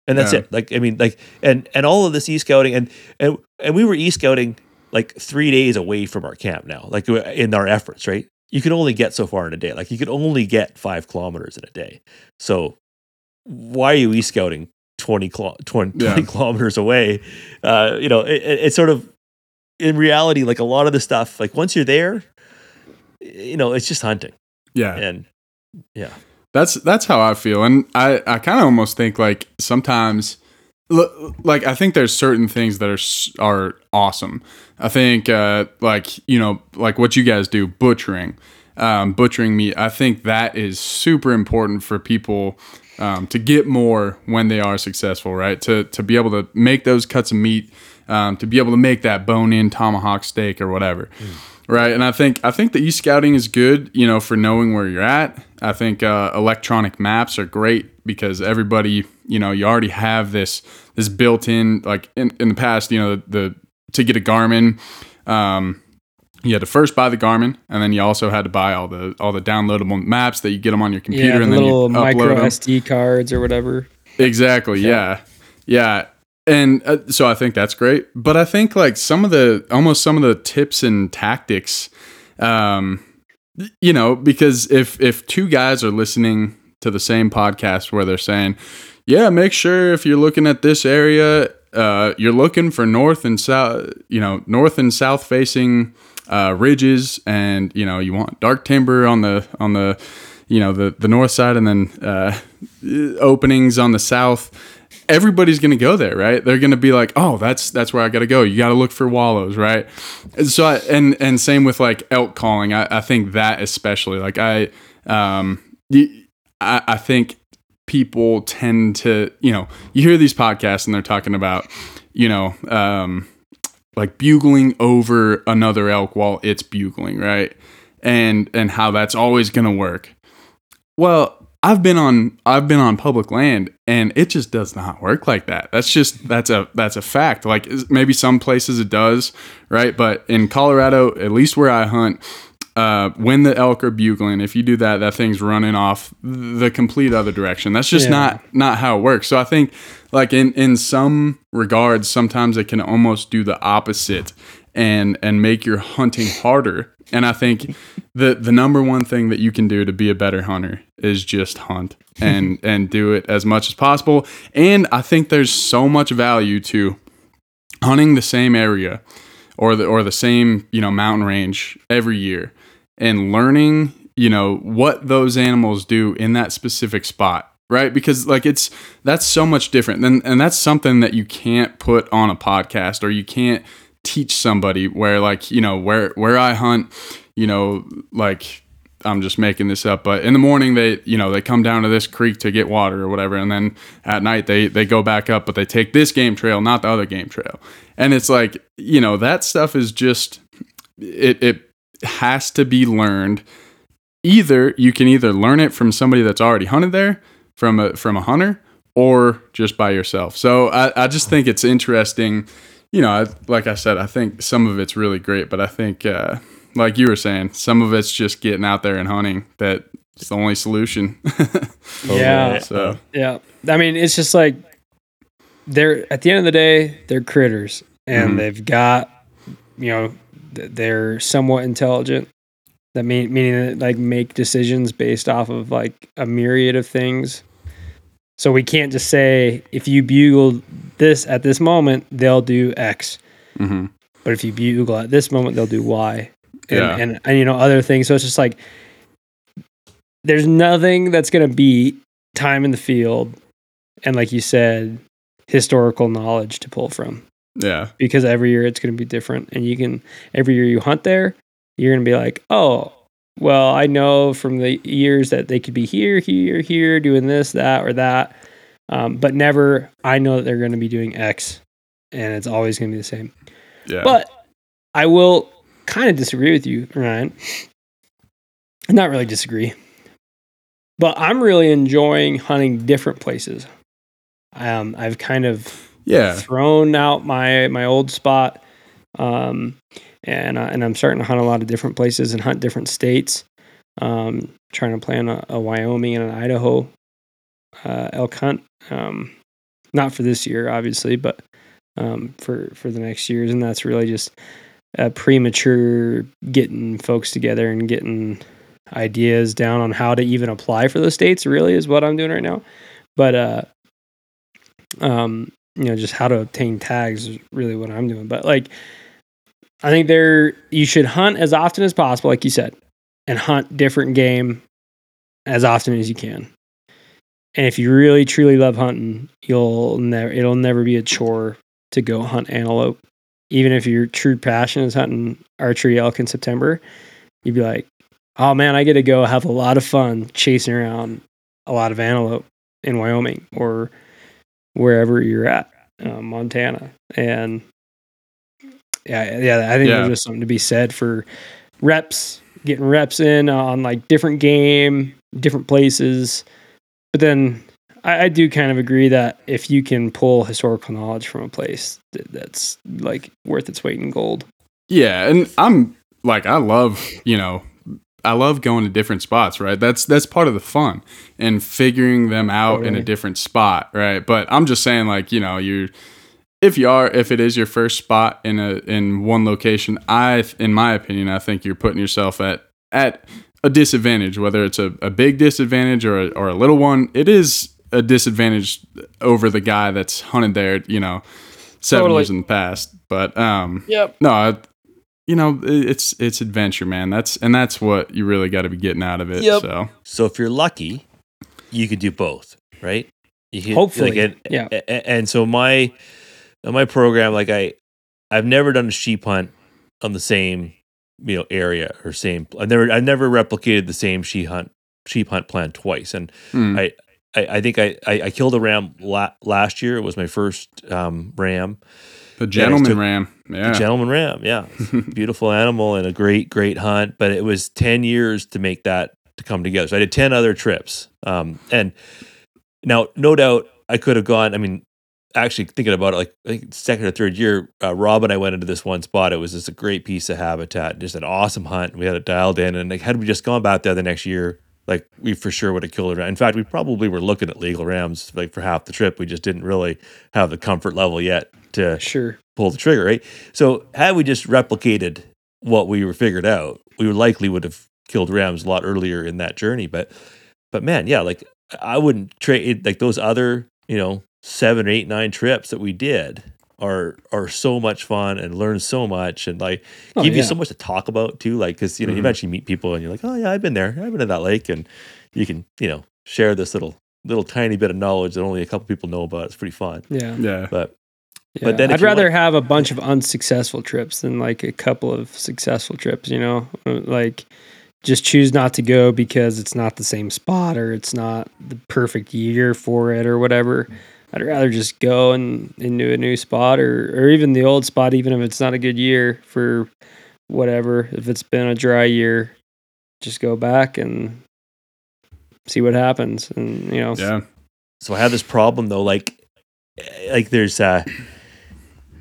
S7: And that's
S5: Yeah.
S7: it. Like, I mean, like, and and all of this e scouting and and and we were e scouting like three days away from our camp now. Like in our efforts, right? You can only get so far in a day. Like you can only get five kilometers in a day. So why are you e scouting 20, kilo- 20,
S5: Yeah.
S7: 20 kilometers away? Uh, you know, it, it- it's sort of in reality, like a lot of the stuff, like once you're there, you know, it's just hunting.
S5: yeah
S7: And yeah,
S5: That's that's how I feel, and I I kind of almost think like sometimes, like I think there's certain things that are are awesome. I think uh, like you know like what you guys do butchering, um, butchering meat. I think that is super important for people um, to get more when they are successful, right? To to be able to make those cuts of meat, um, to be able to make that bone in tomahawk steak or whatever. Right, and I think I think the e scouting is good, you know, for knowing where you're at. I think uh, electronic maps are great because everybody, you know, you already have this this built in. Like in, in the past, you know, the, the to get a Garmin, um, you had to first buy the Garmin, and then you also had to buy all the all the downloadable maps that you get them on your computer,
S6: Yeah,
S5: and
S6: the
S5: then you
S6: little micro
S5: them.
S6: SD cards or whatever.
S5: Exactly. Yeah. Yeah. And uh, so I think that's great. But I think like some of the almost some of the tips and tactics, um, you know, because if if two guys are listening to the same podcast where they're saying, "Yeah, make sure if you're looking at this area, uh, you're looking for north and south, you know, north and south facing uh, ridges, and you know, you want dark timber on the on the, you know, the the north side, and then uh, openings on the south." Everybody's going to go there, right? They're going to be like, "Oh, that's that's where I got to go." You got to look for wallows, right? And so, I, and and same with like elk calling. I, I think that especially, like I, um, I, I think people tend to, you know, you hear these podcasts and they're talking about, you know, um, like bugling over another elk while it's bugling, right? And and how that's always going to work. Well, I've been on I've been on public land and it just does not work like that. That's just that's a that's a fact. Like maybe some places it does, right? But in Colorado, at least where I hunt, uh, when the elk are bugling, if you do that, that thing's running off the complete other direction. That's just
S6: Yeah.
S5: not not how it works. So I think like in in some regards, sometimes it can almost do the opposite and and make your hunting harder. And I think the the number one thing that you can do to be a better hunter is just hunt and [LAUGHS] and do it as much as possible. And I think there's so much value to hunting the same area or the or the same you know mountain range every year and learning you know what those animals do in that specific spot right because like it's that's so much different and and that's something that you can't put on a podcast or you can't teach somebody where like you know where where I hunt you know like I'm just making this up, but in the morning they, you know, they come down to this creek to get water or whatever, and then at night they they go back up, but they take this game trail, not the other game trail, and it's like, you know, that stuff is just it it has to be learned. Either you can either learn it from somebody that's already hunted there, from a from a hunter, or just by yourself. So I I just think it's interesting. You know, I, like I said, I think some of it's really great, but I think. uh like you were saying, some of it's just getting out there and hunting. That's the only solution. [LAUGHS]
S6: Yeah.
S5: so
S6: Yeah. I mean, it's just like they're at the end of the day, they're critters and
S5: Mhm.
S6: they've got, you know, they're somewhat intelligent. That mean meaning that like make decisions based off of like a myriad of things. So we can't just say if you bugle this at this moment, they'll do X.
S5: mhm.
S6: But if you bugle at this moment, they'll do Y. And,
S5: Yeah.
S6: and, and you know other things. So it's just like there's nothing that's gonna beat time in the field and like you said, historical knowledge to pull from.
S5: yeah,
S6: Because every year it's gonna be different. And you can every year you hunt there, you're gonna be like, Oh, well, I know from the years that they could be here, here, here, doing this, that, or that. Um, but never I know that they're gonna be doing X and it's always gonna be the same.
S5: yeah.
S6: But I will kind of disagree with you, Ryan. Not really disagree. But I'm really enjoying hunting different places. Um, I've kind of
S5: yeah,
S6: thrown out my my old spot, um, and uh, and I'm starting to hunt a lot of different places and hunt different states. Um, trying to plan a, a Wyoming and an Idaho uh, elk hunt. Um, not for this year, obviously, but um, for for the next years, and that's really just uh, premature getting folks together and getting ideas down on how to even apply for the states. Really, is what I'm doing right now. But uh, um, you know, just how to obtain tags is really what I'm doing. But like, I think there you should hunt as often as possible, like you said, and hunt different game as often as you can. And if you really truly love hunting, you'll never it'll never be a chore to go hunt antelope. Even if your true passion is hunting archery elk in September, you'd be like, "Oh man, I get to go have a lot of fun chasing around a lot of antelope in Wyoming or wherever you're at, uh, Montana." And yeah, yeah, I think
S5: Yeah.
S6: there's just something to be said for reps, getting reps in on like different game, different places. But then I, I do kind of agree that if you can pull historical knowledge from a place, th- that's like worth its weight in gold.
S5: yeah. And I'm like, I love you know, I love going to different spots. Right. That's that's part of the fun and figuring them out oh, in a different spot. Right. But I'm just saying, like, you know, you if you are if it is your first spot in a in one location, I in my opinion, I think you're putting yourself at at a disadvantage, whether it's a, a big disadvantage or a, or a little one. It is a disadvantage over the guy that's hunted there, you know, seven
S6: Totally.
S5: years in the past. But um,
S6: Yep.
S5: no, I, you know, it's it's adventure, man. That's and that's what you really got to be getting out of it.
S6: Yep.
S5: So
S7: So if you're lucky, you could do both, right? You could,
S6: Hopefully,
S7: and,
S6: yeah.
S7: a- a- And so my my program, like I, I've never done a sheep hunt on the same you know area or same. I never I never replicated the same sheep hunt sheep hunt plan twice, and
S5: mm,
S7: I. I, I think I, I, I killed a ram la- last year. It was my first um, ram.
S5: the gentleman
S7: took-
S5: ram, yeah,
S7: The gentleman ram, yeah. [LAUGHS] Beautiful animal and a great, great hunt. But it was 10 years to make that to come together. So I did 10 other trips. Um, and now, no doubt, I could have gone. I mean, actually thinking about it, like I think second or third year, uh, Rob and I went into this one spot. It was just a great piece of habitat, just an awesome hunt. We had it dialed in. And like, had we just gone back there the next year, like we for sure would have killed a ram. In fact, we probably were looking at legal rams like for half the trip. We just didn't really have the comfort level yet to
S6: Sure.
S7: pull the trigger, right? So had we just replicated what we were figured out, we likely would have killed rams a lot earlier in that journey. But but man, yeah, like I wouldn't trade like those other, you know, seven, eight, nine trips that we did are are so much fun and learn so much and like
S6: Oh,
S7: give you so much to talk about too. Like because you know you
S5: Mhm.
S7: eventually meet people and you're like, oh yeah, I've been there, I've been to that lake, and you can you know share this little little tiny bit of knowledge that only a couple people know about. It's pretty fun.
S6: Yeah.
S5: yeah,
S7: But
S6: Yeah.
S7: But then
S6: I'd rather
S7: want-
S6: have a bunch of unsuccessful trips than like a couple of successful trips, you know? Uh, Like just choose not to go because it's not the same spot or it's not the perfect year for it or whatever. I'd rather just go and into a new spot or or even the old spot even if it's not a good year for whatever. If it's been a dry year, just go back and see what happens and you know
S5: yeah.
S7: so I have this problem though, like like there's uh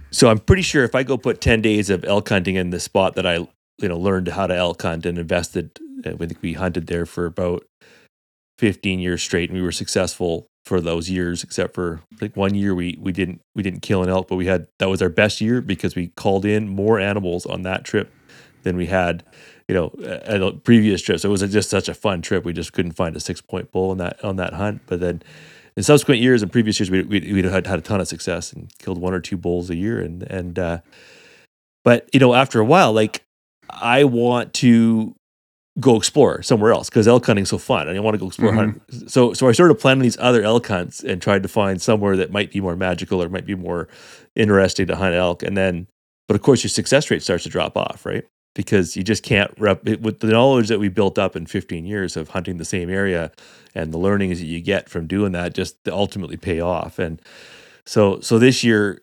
S7: so I'm pretty sure if I go put 10 days of elk hunting in the spot that I you know learned how to elk hunt and invested I think we hunted there for about 15 years straight and we were successful for those years except for like one year we we didn't we didn't kill an elk but we had that was our best year because we called in more animals on that trip than we had you know at a previous trip. So it was just such a fun trip. We just couldn't find a six point bull on that on that hunt. But then in subsequent years and previous years we we we had had a ton of success and killed one or two bulls a year. And and uh but you know after a while like I want to go explore somewhere else because elk hunting's so fun and I want to go explore hunt. So so I started planning these other elk hunts and tried to find somewhere that might be more magical or might be more interesting to hunt elk and then but of course your success rate starts to drop off, right? Because you just can't rep it, with the knowledge that we built up in 15 years of hunting the same area and the learnings that you get from doing that just ultimately pay off. And so so this year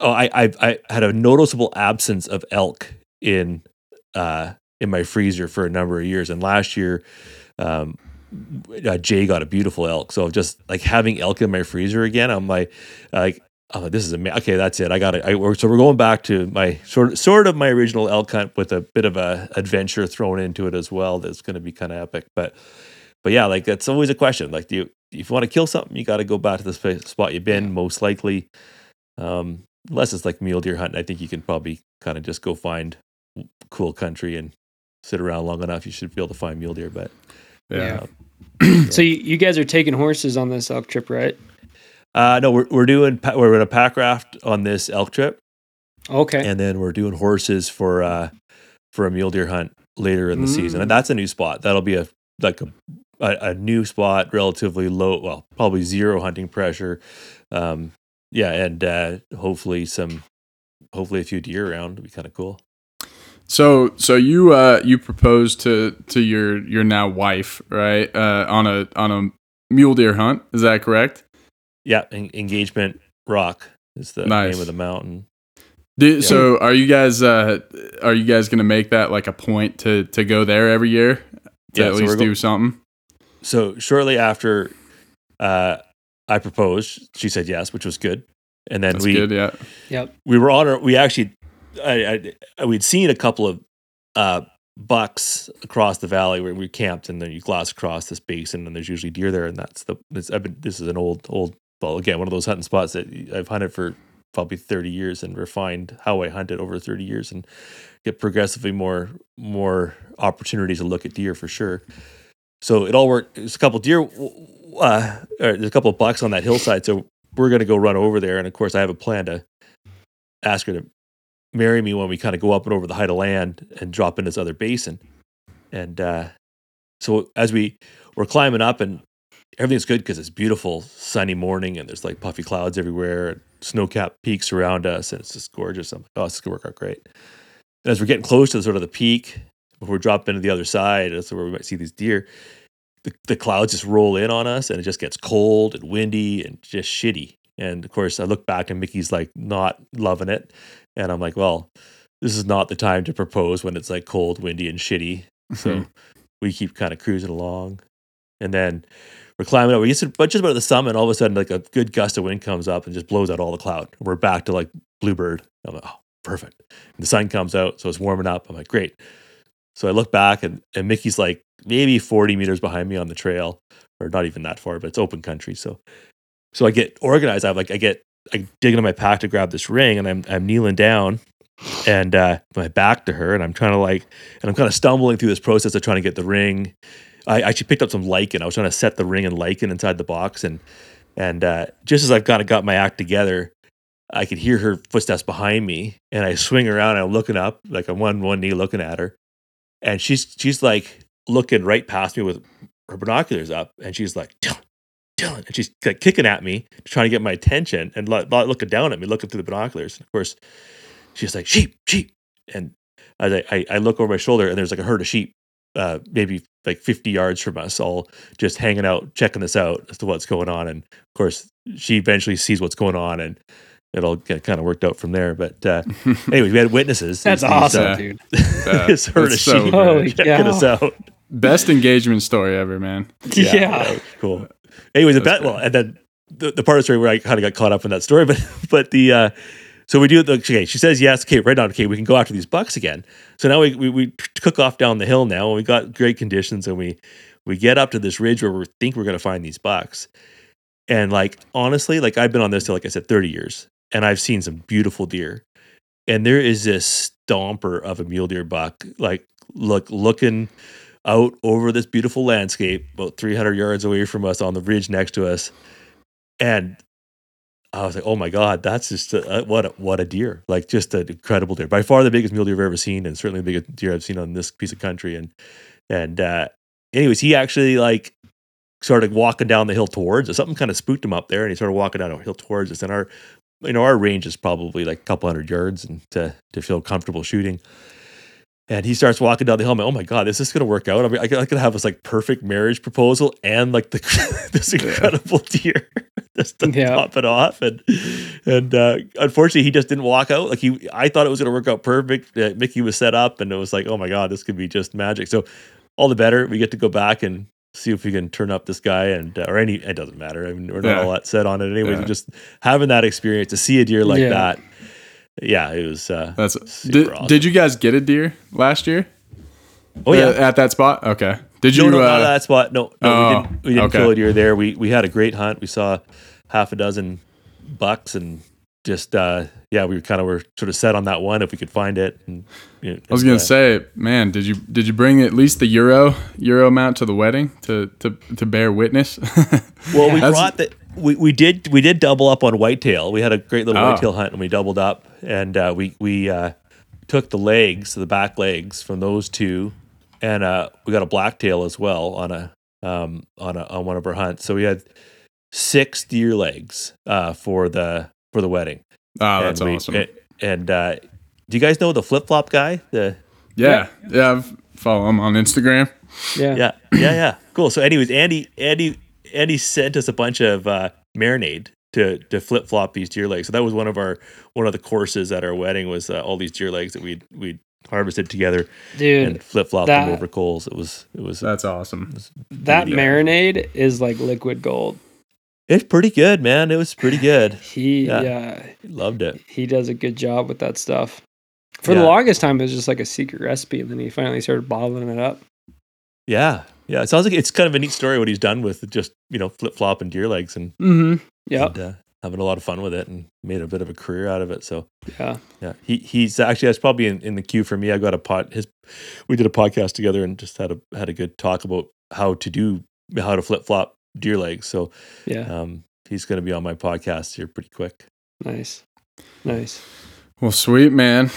S7: oh, I, I I had a noticeable absence of elk in uh, in my freezer for a number of years. And last year, um, uh, Jay got a beautiful elk. So just like having elk in my freezer again, I'm like, like, oh, this is amazing. Okay, that's it. I got it. I, so we're going back to my sort of, sort of my original elk hunt with a bit of a adventure thrown into it as well. That's going to be kind of epic. But, but yeah, like that's always a question. Like, do you, if you want to kill something, you got to go back to the spot you've been most likely. Um, unless it's like mule deer hunting, I think you can probably kind of just go find cool country and sit around long enough. You should be able to find mule deer. But
S5: Yeah. [CLEARS THROAT]
S6: So you, you guys are taking horses on this elk trip, right?
S7: uh, no, we're we're doing we're in a pack raft on this elk trip,
S6: Okay.
S7: and then we're doing horses for uh for a mule deer hunt later in the season, and that's a new spot. That'll be a like a a, a new spot, relatively low, well, probably zero hunting pressure. Um, yeah, and uh, hopefully some, hopefully a few deer around. It'd be kind of cool.
S5: So so you uh you proposed to to your your now wife right uh on a on a mule deer hunt is that correct?
S7: Yeah, en- engagement rock is the
S5: Nice.
S7: name of the mountain.
S5: Do, So are you guys uh are you guys gonna make that like a point to to go there every year to
S7: Yeah,
S5: at
S7: so we're
S5: least
S7: go-
S5: do something?
S7: so shortly after uh, I proposed, she said yes, which was good. And then
S5: That's
S7: we
S5: good. Yeah.
S6: Yep.
S7: we were on our we actually I, I we'd seen a couple of uh, bucks across the valley where we camped, and then you glass across this basin, and there's usually deer there, and that's the this, I've been, this is an old old well again one of those hunting spots that I've hunted for probably 30 years and refined how I hunted over 30 years and get progressively more more opportunities to look at deer for sure. So it all worked. There's a couple deer, uh, there's a couple of bucks on that hillside. So we're gonna go run over there, and of course I have a plan to ask her to marry me when we kind of go up and over the height of land and drop in this other basin. And uh, so as we we're climbing up and everything's good because it's beautiful sunny morning and there's like puffy clouds everywhere and snow-capped peaks around us and it's just gorgeous. I'm like, oh, this is gonna work out great. And as we're getting close to the, sort of the peak, before we drop into the other side, that's where we might see these deer. The, the clouds just roll in on us and it just gets cold and windy and just shitty. And of course, I look back and Mickey's like not loving it. And I'm like, well, this is not the time to propose when it's like cold, windy, and shitty. So mm-hmm. we keep kind of cruising along. And then we're climbing up. We get to but just about the summit, and all of a sudden, like a good gust of wind comes up and just blows out all the cloud. We're back to like bluebird. I'm like, oh, perfect. And the sun comes out, so it's warming up. I'm like, great. So I look back, and, and Mickey's like maybe 40 meters behind me on the trail, or not even that far, but it's open country. So, so I get organized. I like, I get, I dig into my pack to grab this ring, and I'm, I'm kneeling down, and uh, my back to her, and I'm trying to like, and I'm kind of stumbling through this process of trying to get the ring. I actually picked up some lichen. I was trying to set the ring and lichen inside the box, and and uh, just as I've kind of got my act together, I could hear her footsteps behind me, and I swing around. And I'm looking up, like I'm on one knee looking at her, and she's she's like looking right past me with her binoculars up, and she's like, Dylan, Dylan, and she's like kicking at me, trying to get my attention, and lo- lo- looking down at me, looking through the binoculars. And of course, she's like, sheep, sheep, and I, I, I look over my shoulder, and there's like a herd of sheep, uh, maybe like 50 yards from us, all just hanging out, checking this out as to what's going on. And of course, she eventually sees what's going on, and it all get kind of worked out from there. But uh, [LAUGHS] anyway, we had witnesses.
S6: That's
S7: These,
S6: awesome,
S7: uh,
S6: dude. [LAUGHS]
S7: this herd of
S5: so
S7: sheep
S5: great.
S6: Holy
S7: checking
S6: cow.
S7: us out.
S5: Best engagement story ever, man.
S6: Yeah.
S7: that was cool. Anyways, the bet, well, and then the, the part of the story where I kind of got caught up in that story, [LAUGHS] but but the uh, so we do the okay. She says yes. Okay, right on. Okay, we can go after these bucks again. So now we we, we cook off down the hill now, and we got great conditions, and we we get up to this ridge where we think we're going to find these bucks. And like honestly, like I've been on this till like I said, thirty years, and I've seen some beautiful deer. And there is this stomper of a mule deer buck, like look looking out over this beautiful landscape, about 300 yards away from us on the ridge next to us. And I was like, "Oh my god, that's just a, what a, what a deer! Like just an incredible deer. By far the biggest mule deer I've ever seen, and certainly the biggest deer I've seen on this piece of country." And and uh, anyways, he actually like started walking down the hill towards us. Something kind of spooked him up there, and he started walking down the hill towards us. And our you know our range is probably like a couple hundred yards, and to to feel comfortable shooting. And he starts walking down the hill. I'm like, oh my god, is this gonna work out? I mean, I could, I could have this like perfect marriage proposal and like the [LAUGHS] this incredible deer [LAUGHS] just to
S6: Yeah.
S7: top it off. And and uh, unfortunately, he just didn't walk out. Like he, I thought it was gonna work out perfect. Uh, Mickey was set up, and it was like, oh my god, this could be just magic. So all the better. We get to go back and see if we can turn up this guy and uh, or any. It doesn't matter. I mean, we're not
S5: Yeah.
S7: all that set on it anyway.
S5: Yeah.
S7: Just having that experience to see a deer like that. Yeah, it was. Uh,
S5: That's did,
S7: awesome.
S5: did you guys get a deer last year?
S7: oh yeah,
S5: Uh, at that spot. Okay. Did you?
S7: no, no,
S5: uh,
S7: not that spot. No, no,
S5: Oh,
S7: we didn't. We didn't
S5: okay.
S7: kill a deer there. We we had a great hunt. We saw half a dozen bucks and just uh yeah, we kind of were sort of set on that one if we could find it. And, you know,
S5: I was gonna
S7: uh,
S5: say, man, did you did you bring at least the euro euro mount to the wedding to to to bear witness? [LAUGHS]
S7: Well, we brought the we, we did we did double up on whitetail. We had a great little
S5: Oh.
S7: whitetail hunt and we doubled up and uh, we we uh, took the legs, the back legs from those two, and uh, we got a blacktail as well on a um on a on one of our hunts. So we had six deer legs uh, for the for the wedding.
S5: oh, that's
S7: and we-
S5: awesome.
S7: And, and, uh, do you guys know the flip flop guy? The
S5: yeah, yeah. I follow him on Instagram.
S6: Yeah.
S7: yeah, yeah, yeah. Cool. So, anyways, Andy, Andy, Andy sent us a bunch of uh, marinade to to flip flop these deer legs. So that was one of our one of the courses at our wedding was uh, all these deer legs that we we harvested together
S6: Dude,
S7: and flip flopped them over coals. It was it was
S5: That's awesome.
S6: that
S7: beauty.
S6: marinade is like liquid gold.
S7: it's pretty good, man. It was pretty good. [LAUGHS]
S6: He
S7: Yeah.
S6: yeah,
S7: Loved it.
S6: he does a good job with that stuff. For
S7: Yeah.
S6: the longest time, it was just like a secret recipe, and then he finally started bottling it up.
S7: Yeah, yeah. It sounds like it's kind of a neat story what he's done with just you know flip flop and deer legs and
S6: Mm-hmm. Yeah.
S7: And, uh, having a lot of fun with it and made a bit of a career out of it. So
S6: Yeah.
S7: yeah, he he's actually that's probably in, in the queue for me. I got a pot his we did a podcast together and just had a had a good talk about how to do how to flip flop deer legs. So
S6: Yeah.
S7: um, he's going to be on my podcast here pretty quick.
S6: Nice. Nice.
S5: Well, sweet man.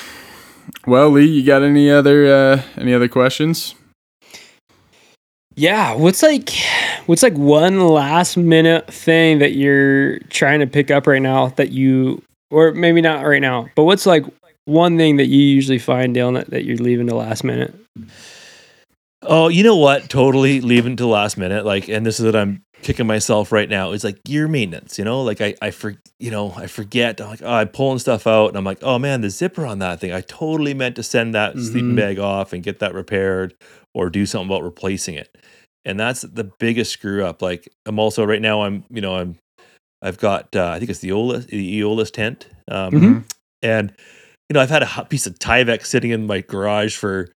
S5: Well, Lee, you got any other uh, any other questions?
S6: Yeah, what's like what's like one last minute thing that you're trying to pick up right now that you or maybe not right now, but what's like one thing that you usually find Dylan that, that you're leaving to last minute?
S7: Oh, you know what? Totally leaving to last minute. Like, and this is what I'm kicking myself right now. It's like gear maintenance. You know, like I, I for, you know, I forget. I'm like, oh, I'm pulling stuff out, and I'm like, oh man, the zipper on that thing. I totally meant to send that sleeping
S6: Mhm.
S7: bag off and get that repaired, or do something about replacing it. And that's the biggest screw up. Like, I'm also right now. I'm, you know, I'm, I've got. Uh, I think it's the Eolus, the Eolus tent. Um,
S6: Mhm.
S7: and you know, I've had a hot piece of Tyvek sitting in my garage for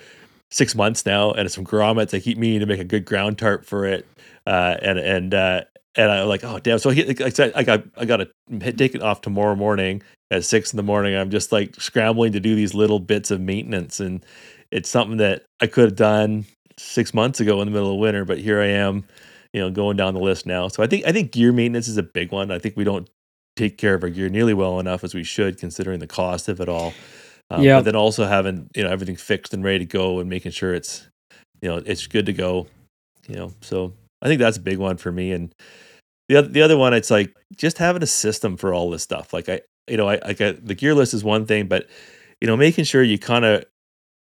S7: six months now, and some grommets. I keep meaning to make a good ground tarp for it, uh, and and uh, and I'm like, oh damn! So he, like I said, I got I got to take it off tomorrow morning at six in the morning. I'm just like scrambling to do these little bits of maintenance, and it's something that I could have done six months ago in the middle of winter, but here I am, you know, going down the list now. So I think I think gear maintenance is a big one. I think we don't take care of our gear nearly well enough as we should, considering the cost of it all. Um,
S6: Yeah.
S7: But then also having you know everything fixed and ready to go, and making sure it's you know it's good to go. You know, so I think that's a big one for me. And the other the other one, it's like just having a system for all this stuff. Like I, you know, I like I, the gear list is one thing, but you know, making sure you kind of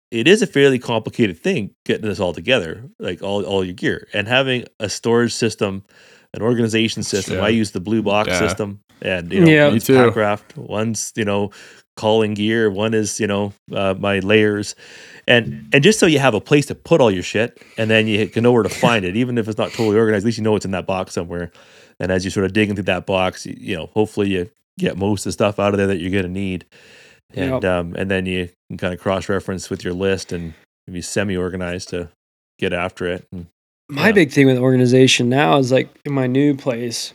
S7: it is a fairly complicated thing getting this all together, like all all your gear and having a storage system, an organization system.
S5: Yeah.
S7: I use the blue box
S5: Yeah.
S7: system, and you know,
S6: Yeah.
S5: Me
S7: one's
S5: too.
S7: Packraft, one's you know calling gear, one is you know uh, my layers, and and just so you have a place to put all your shit, and then you can know where to find it, even if it's not totally organized. At least you know it's in that box somewhere. And as you sort of dig into that box, you, you know, hopefully you get most of the stuff out of there that you're going to need, and
S6: Yep.
S7: um, and then you can kind of cross reference with your list and be semi organized to get after it. And,
S6: My
S7: Yeah.
S6: big thing with organization now is like in my new place,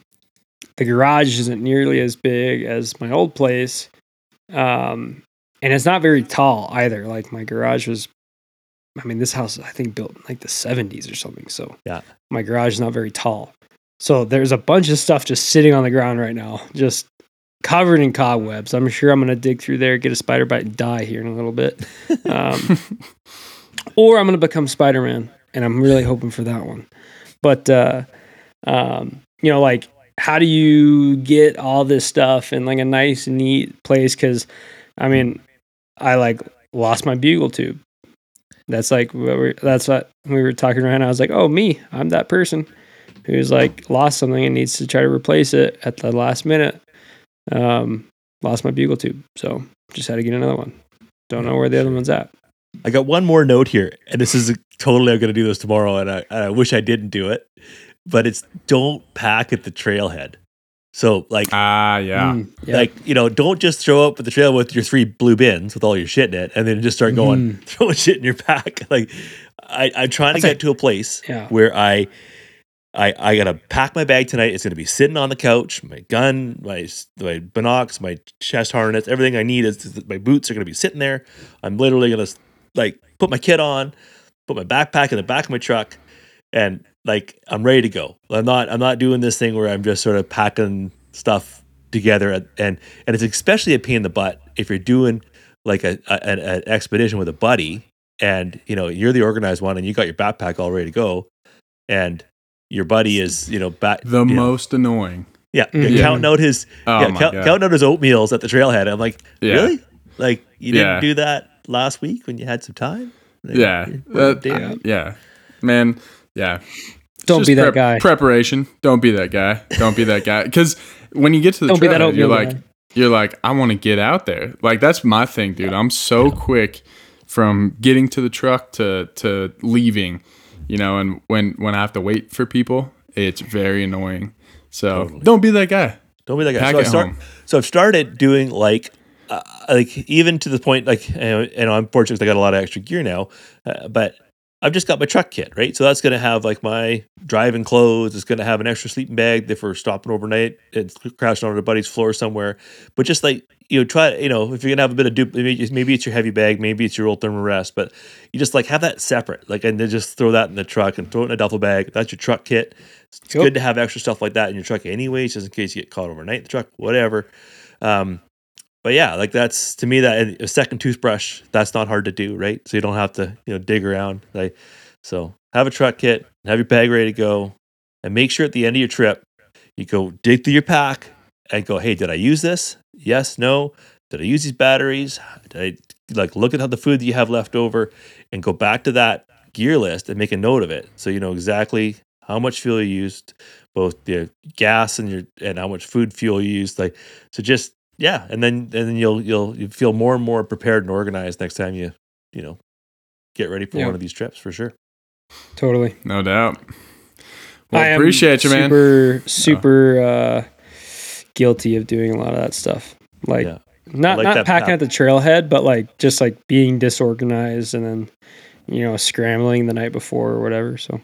S6: the garage isn't nearly as big as my old place. Um, and it's not very tall either. Like my garage was, I mean, this house, I think built in like the 70s or something. So
S7: Yeah.
S6: my garage is not very tall. So there's a bunch of stuff just sitting on the ground right now, just covered in cobwebs. I'm sure I'm going to dig through there, get a spider bite, and die here in a little bit. [LAUGHS] Um, or I'm going to become Spider Man, and I'm really hoping for that one. But uh, um, you know, like, how do you get all this stuff in like a nice, neat place? Because, I mean, I like lost my bugle tube. That's like what we're, that's what we were talking around. I was like, oh, me, I'm that person who's like lost something and needs to try to replace it at the last minute. Um, lost my bugle tube, so just had to get another one. Don't know where the other one's at.
S7: I got one more note here, and this is totally I'm going to do this tomorrow, and I, and I wish I didn't do it, but it's don't pack at the trailhead. So like
S5: Ah, yeah.
S6: Mm, yeah.
S7: like you know don't just show up at the trail with your three blue bins with all your shit in it, and then just start going
S6: Mhm. [LAUGHS]
S7: throwing shit in your pack. [LAUGHS] Like I, I'm trying to
S6: That's
S7: get to a place
S6: Yeah.
S7: where I. I, I gotta pack my bag tonight. It's gonna be sitting on the couch. My gun, my s- my binocs, my chest harness, everything I need is my boots are gonna be sitting there. I'm literally gonna like put my kit on, put my backpack in the back of my truck, and like I'm ready to go. I'm not I'm not doing this thing where I'm just sort of packing stuff together at, and and it's especially a pain in the butt if you're doing like a, a an, an expedition with a buddy and you know you're the organized one and you got your backpack all ready to go and your buddy is you know back
S5: The
S7: you know,
S5: most annoying.
S7: yeah,
S6: Mhm.
S7: yeah, counting out his
S5: Oh
S7: yeah,
S5: my
S7: count,
S5: god.
S7: counting out his oatmeals at the trailhead. I'm like,
S5: Yeah.
S7: really? Like you didn't
S5: Yeah.
S7: do that last week when you had some time? Like,
S5: yeah.
S7: you-
S5: That- yeah. Man, yeah. It's
S6: Don't
S5: just
S6: be that
S5: prep-
S6: guy.
S5: Preparation. Don't be that guy. Don't be that guy. Because when you get to the
S6: Don't be that
S5: you're like,
S6: guy.
S5: you're like, I want to get out there. Like that's my thing, dude. I'm so quick from getting to the truck to to leaving, you know. And when when I have to wait for people, it's very annoying. So
S7: Totally.
S5: don't be that guy.
S7: Don't be that guy.
S5: Pack
S7: so, I start,
S5: home.
S7: so I've started doing like, uh, like even to the point like, you know, and I'm fortunate 'cause I got a lot of extra gear now, uh, but I've just got my truck kit, right? So that's going to have like my driving clothes. It's going to have an extra sleeping bag if we're stopping overnight and crashing on a buddy's floor somewhere. But just like you know, try you know if you're gonna have a bit of dupe, maybe, it's your heavy bag, maybe it's your old Therm-a-Rest, but you just like have that separate, like and then just throw that in the truck and throw it in a duffel bag. That's your truck kit. It's
S6: Yep.
S7: good to have extra stuff like that in your truck, anyways, just in case you get caught overnight in the truck, whatever. Um, but yeah, like that's to me that a second toothbrush. That's not hard to do, right? So you don't have to you know dig around. Like so, have a truck kit, have your bag ready to go, and make sure at the end of your trip you go dig through your pack and go, hey, did I use this? Yes, no. Did I use these batteries? Did I like look at how the food that you have left over and go back to that gear list and make a note of it so you know exactly how much fuel you used, both the gas and your and how much food fuel you used. Like so just yeah, and then and then you'll you'll you feel more and more prepared and organized next time you you know get ready for
S6: Yeah.
S7: one of these trips for sure.
S6: Totally.
S5: No doubt. Well,
S6: I am
S5: appreciate you, man.
S6: Super, super uh, guilty of doing a lot of that stuff. Like
S7: Yeah.
S6: not
S7: like
S6: not packing
S7: path.
S6: at the trailhead, but like just like being disorganized and then you know scrambling the night before or whatever. So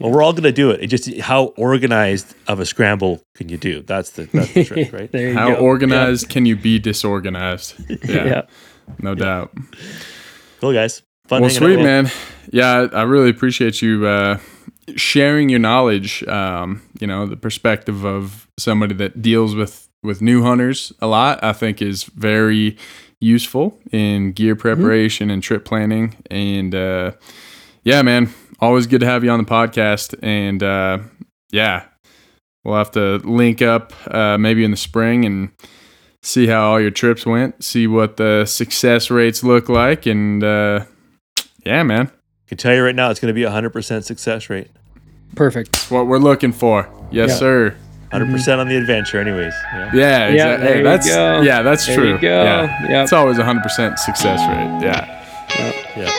S7: Well, we're all gonna do it. It just how organized of a scramble can you do? That's the that's the trick, [LAUGHS] right?
S5: How
S6: go.
S5: organized can you be disorganized? [LAUGHS] Yeah,
S6: Yeah.
S5: no doubt.
S7: Cool guys. Fun
S5: well, sweet
S7: out.
S5: man. Yeah, I I really appreciate you uh, sharing your knowledge. Um, you know, the perspective of somebody that deals with with new hunters a lot. I think is very useful in gear preparation and trip planning. And uh, yeah, man, always good to have you on the podcast. And uh, yeah, we'll have to link up uh, maybe in the spring and see how all your trips went. See what the success rates look like, and uh, yeah, man.
S7: I can tell you right now, it's going to be a hundred percent success rate.
S6: Perfect.
S5: That's what we're looking for. Yes,
S6: Yeah.
S5: sir.
S7: 100 percent on the adventure, anyways. Yeah.
S5: Yeah,
S6: Yeah,
S5: exactly.
S6: there you
S5: that's
S6: go.
S5: yeah, that's
S6: There
S5: true.
S6: you go.
S5: Yeah,
S6: Yep.
S5: it's always a hundred percent success rate. Yeah.
S7: yeah.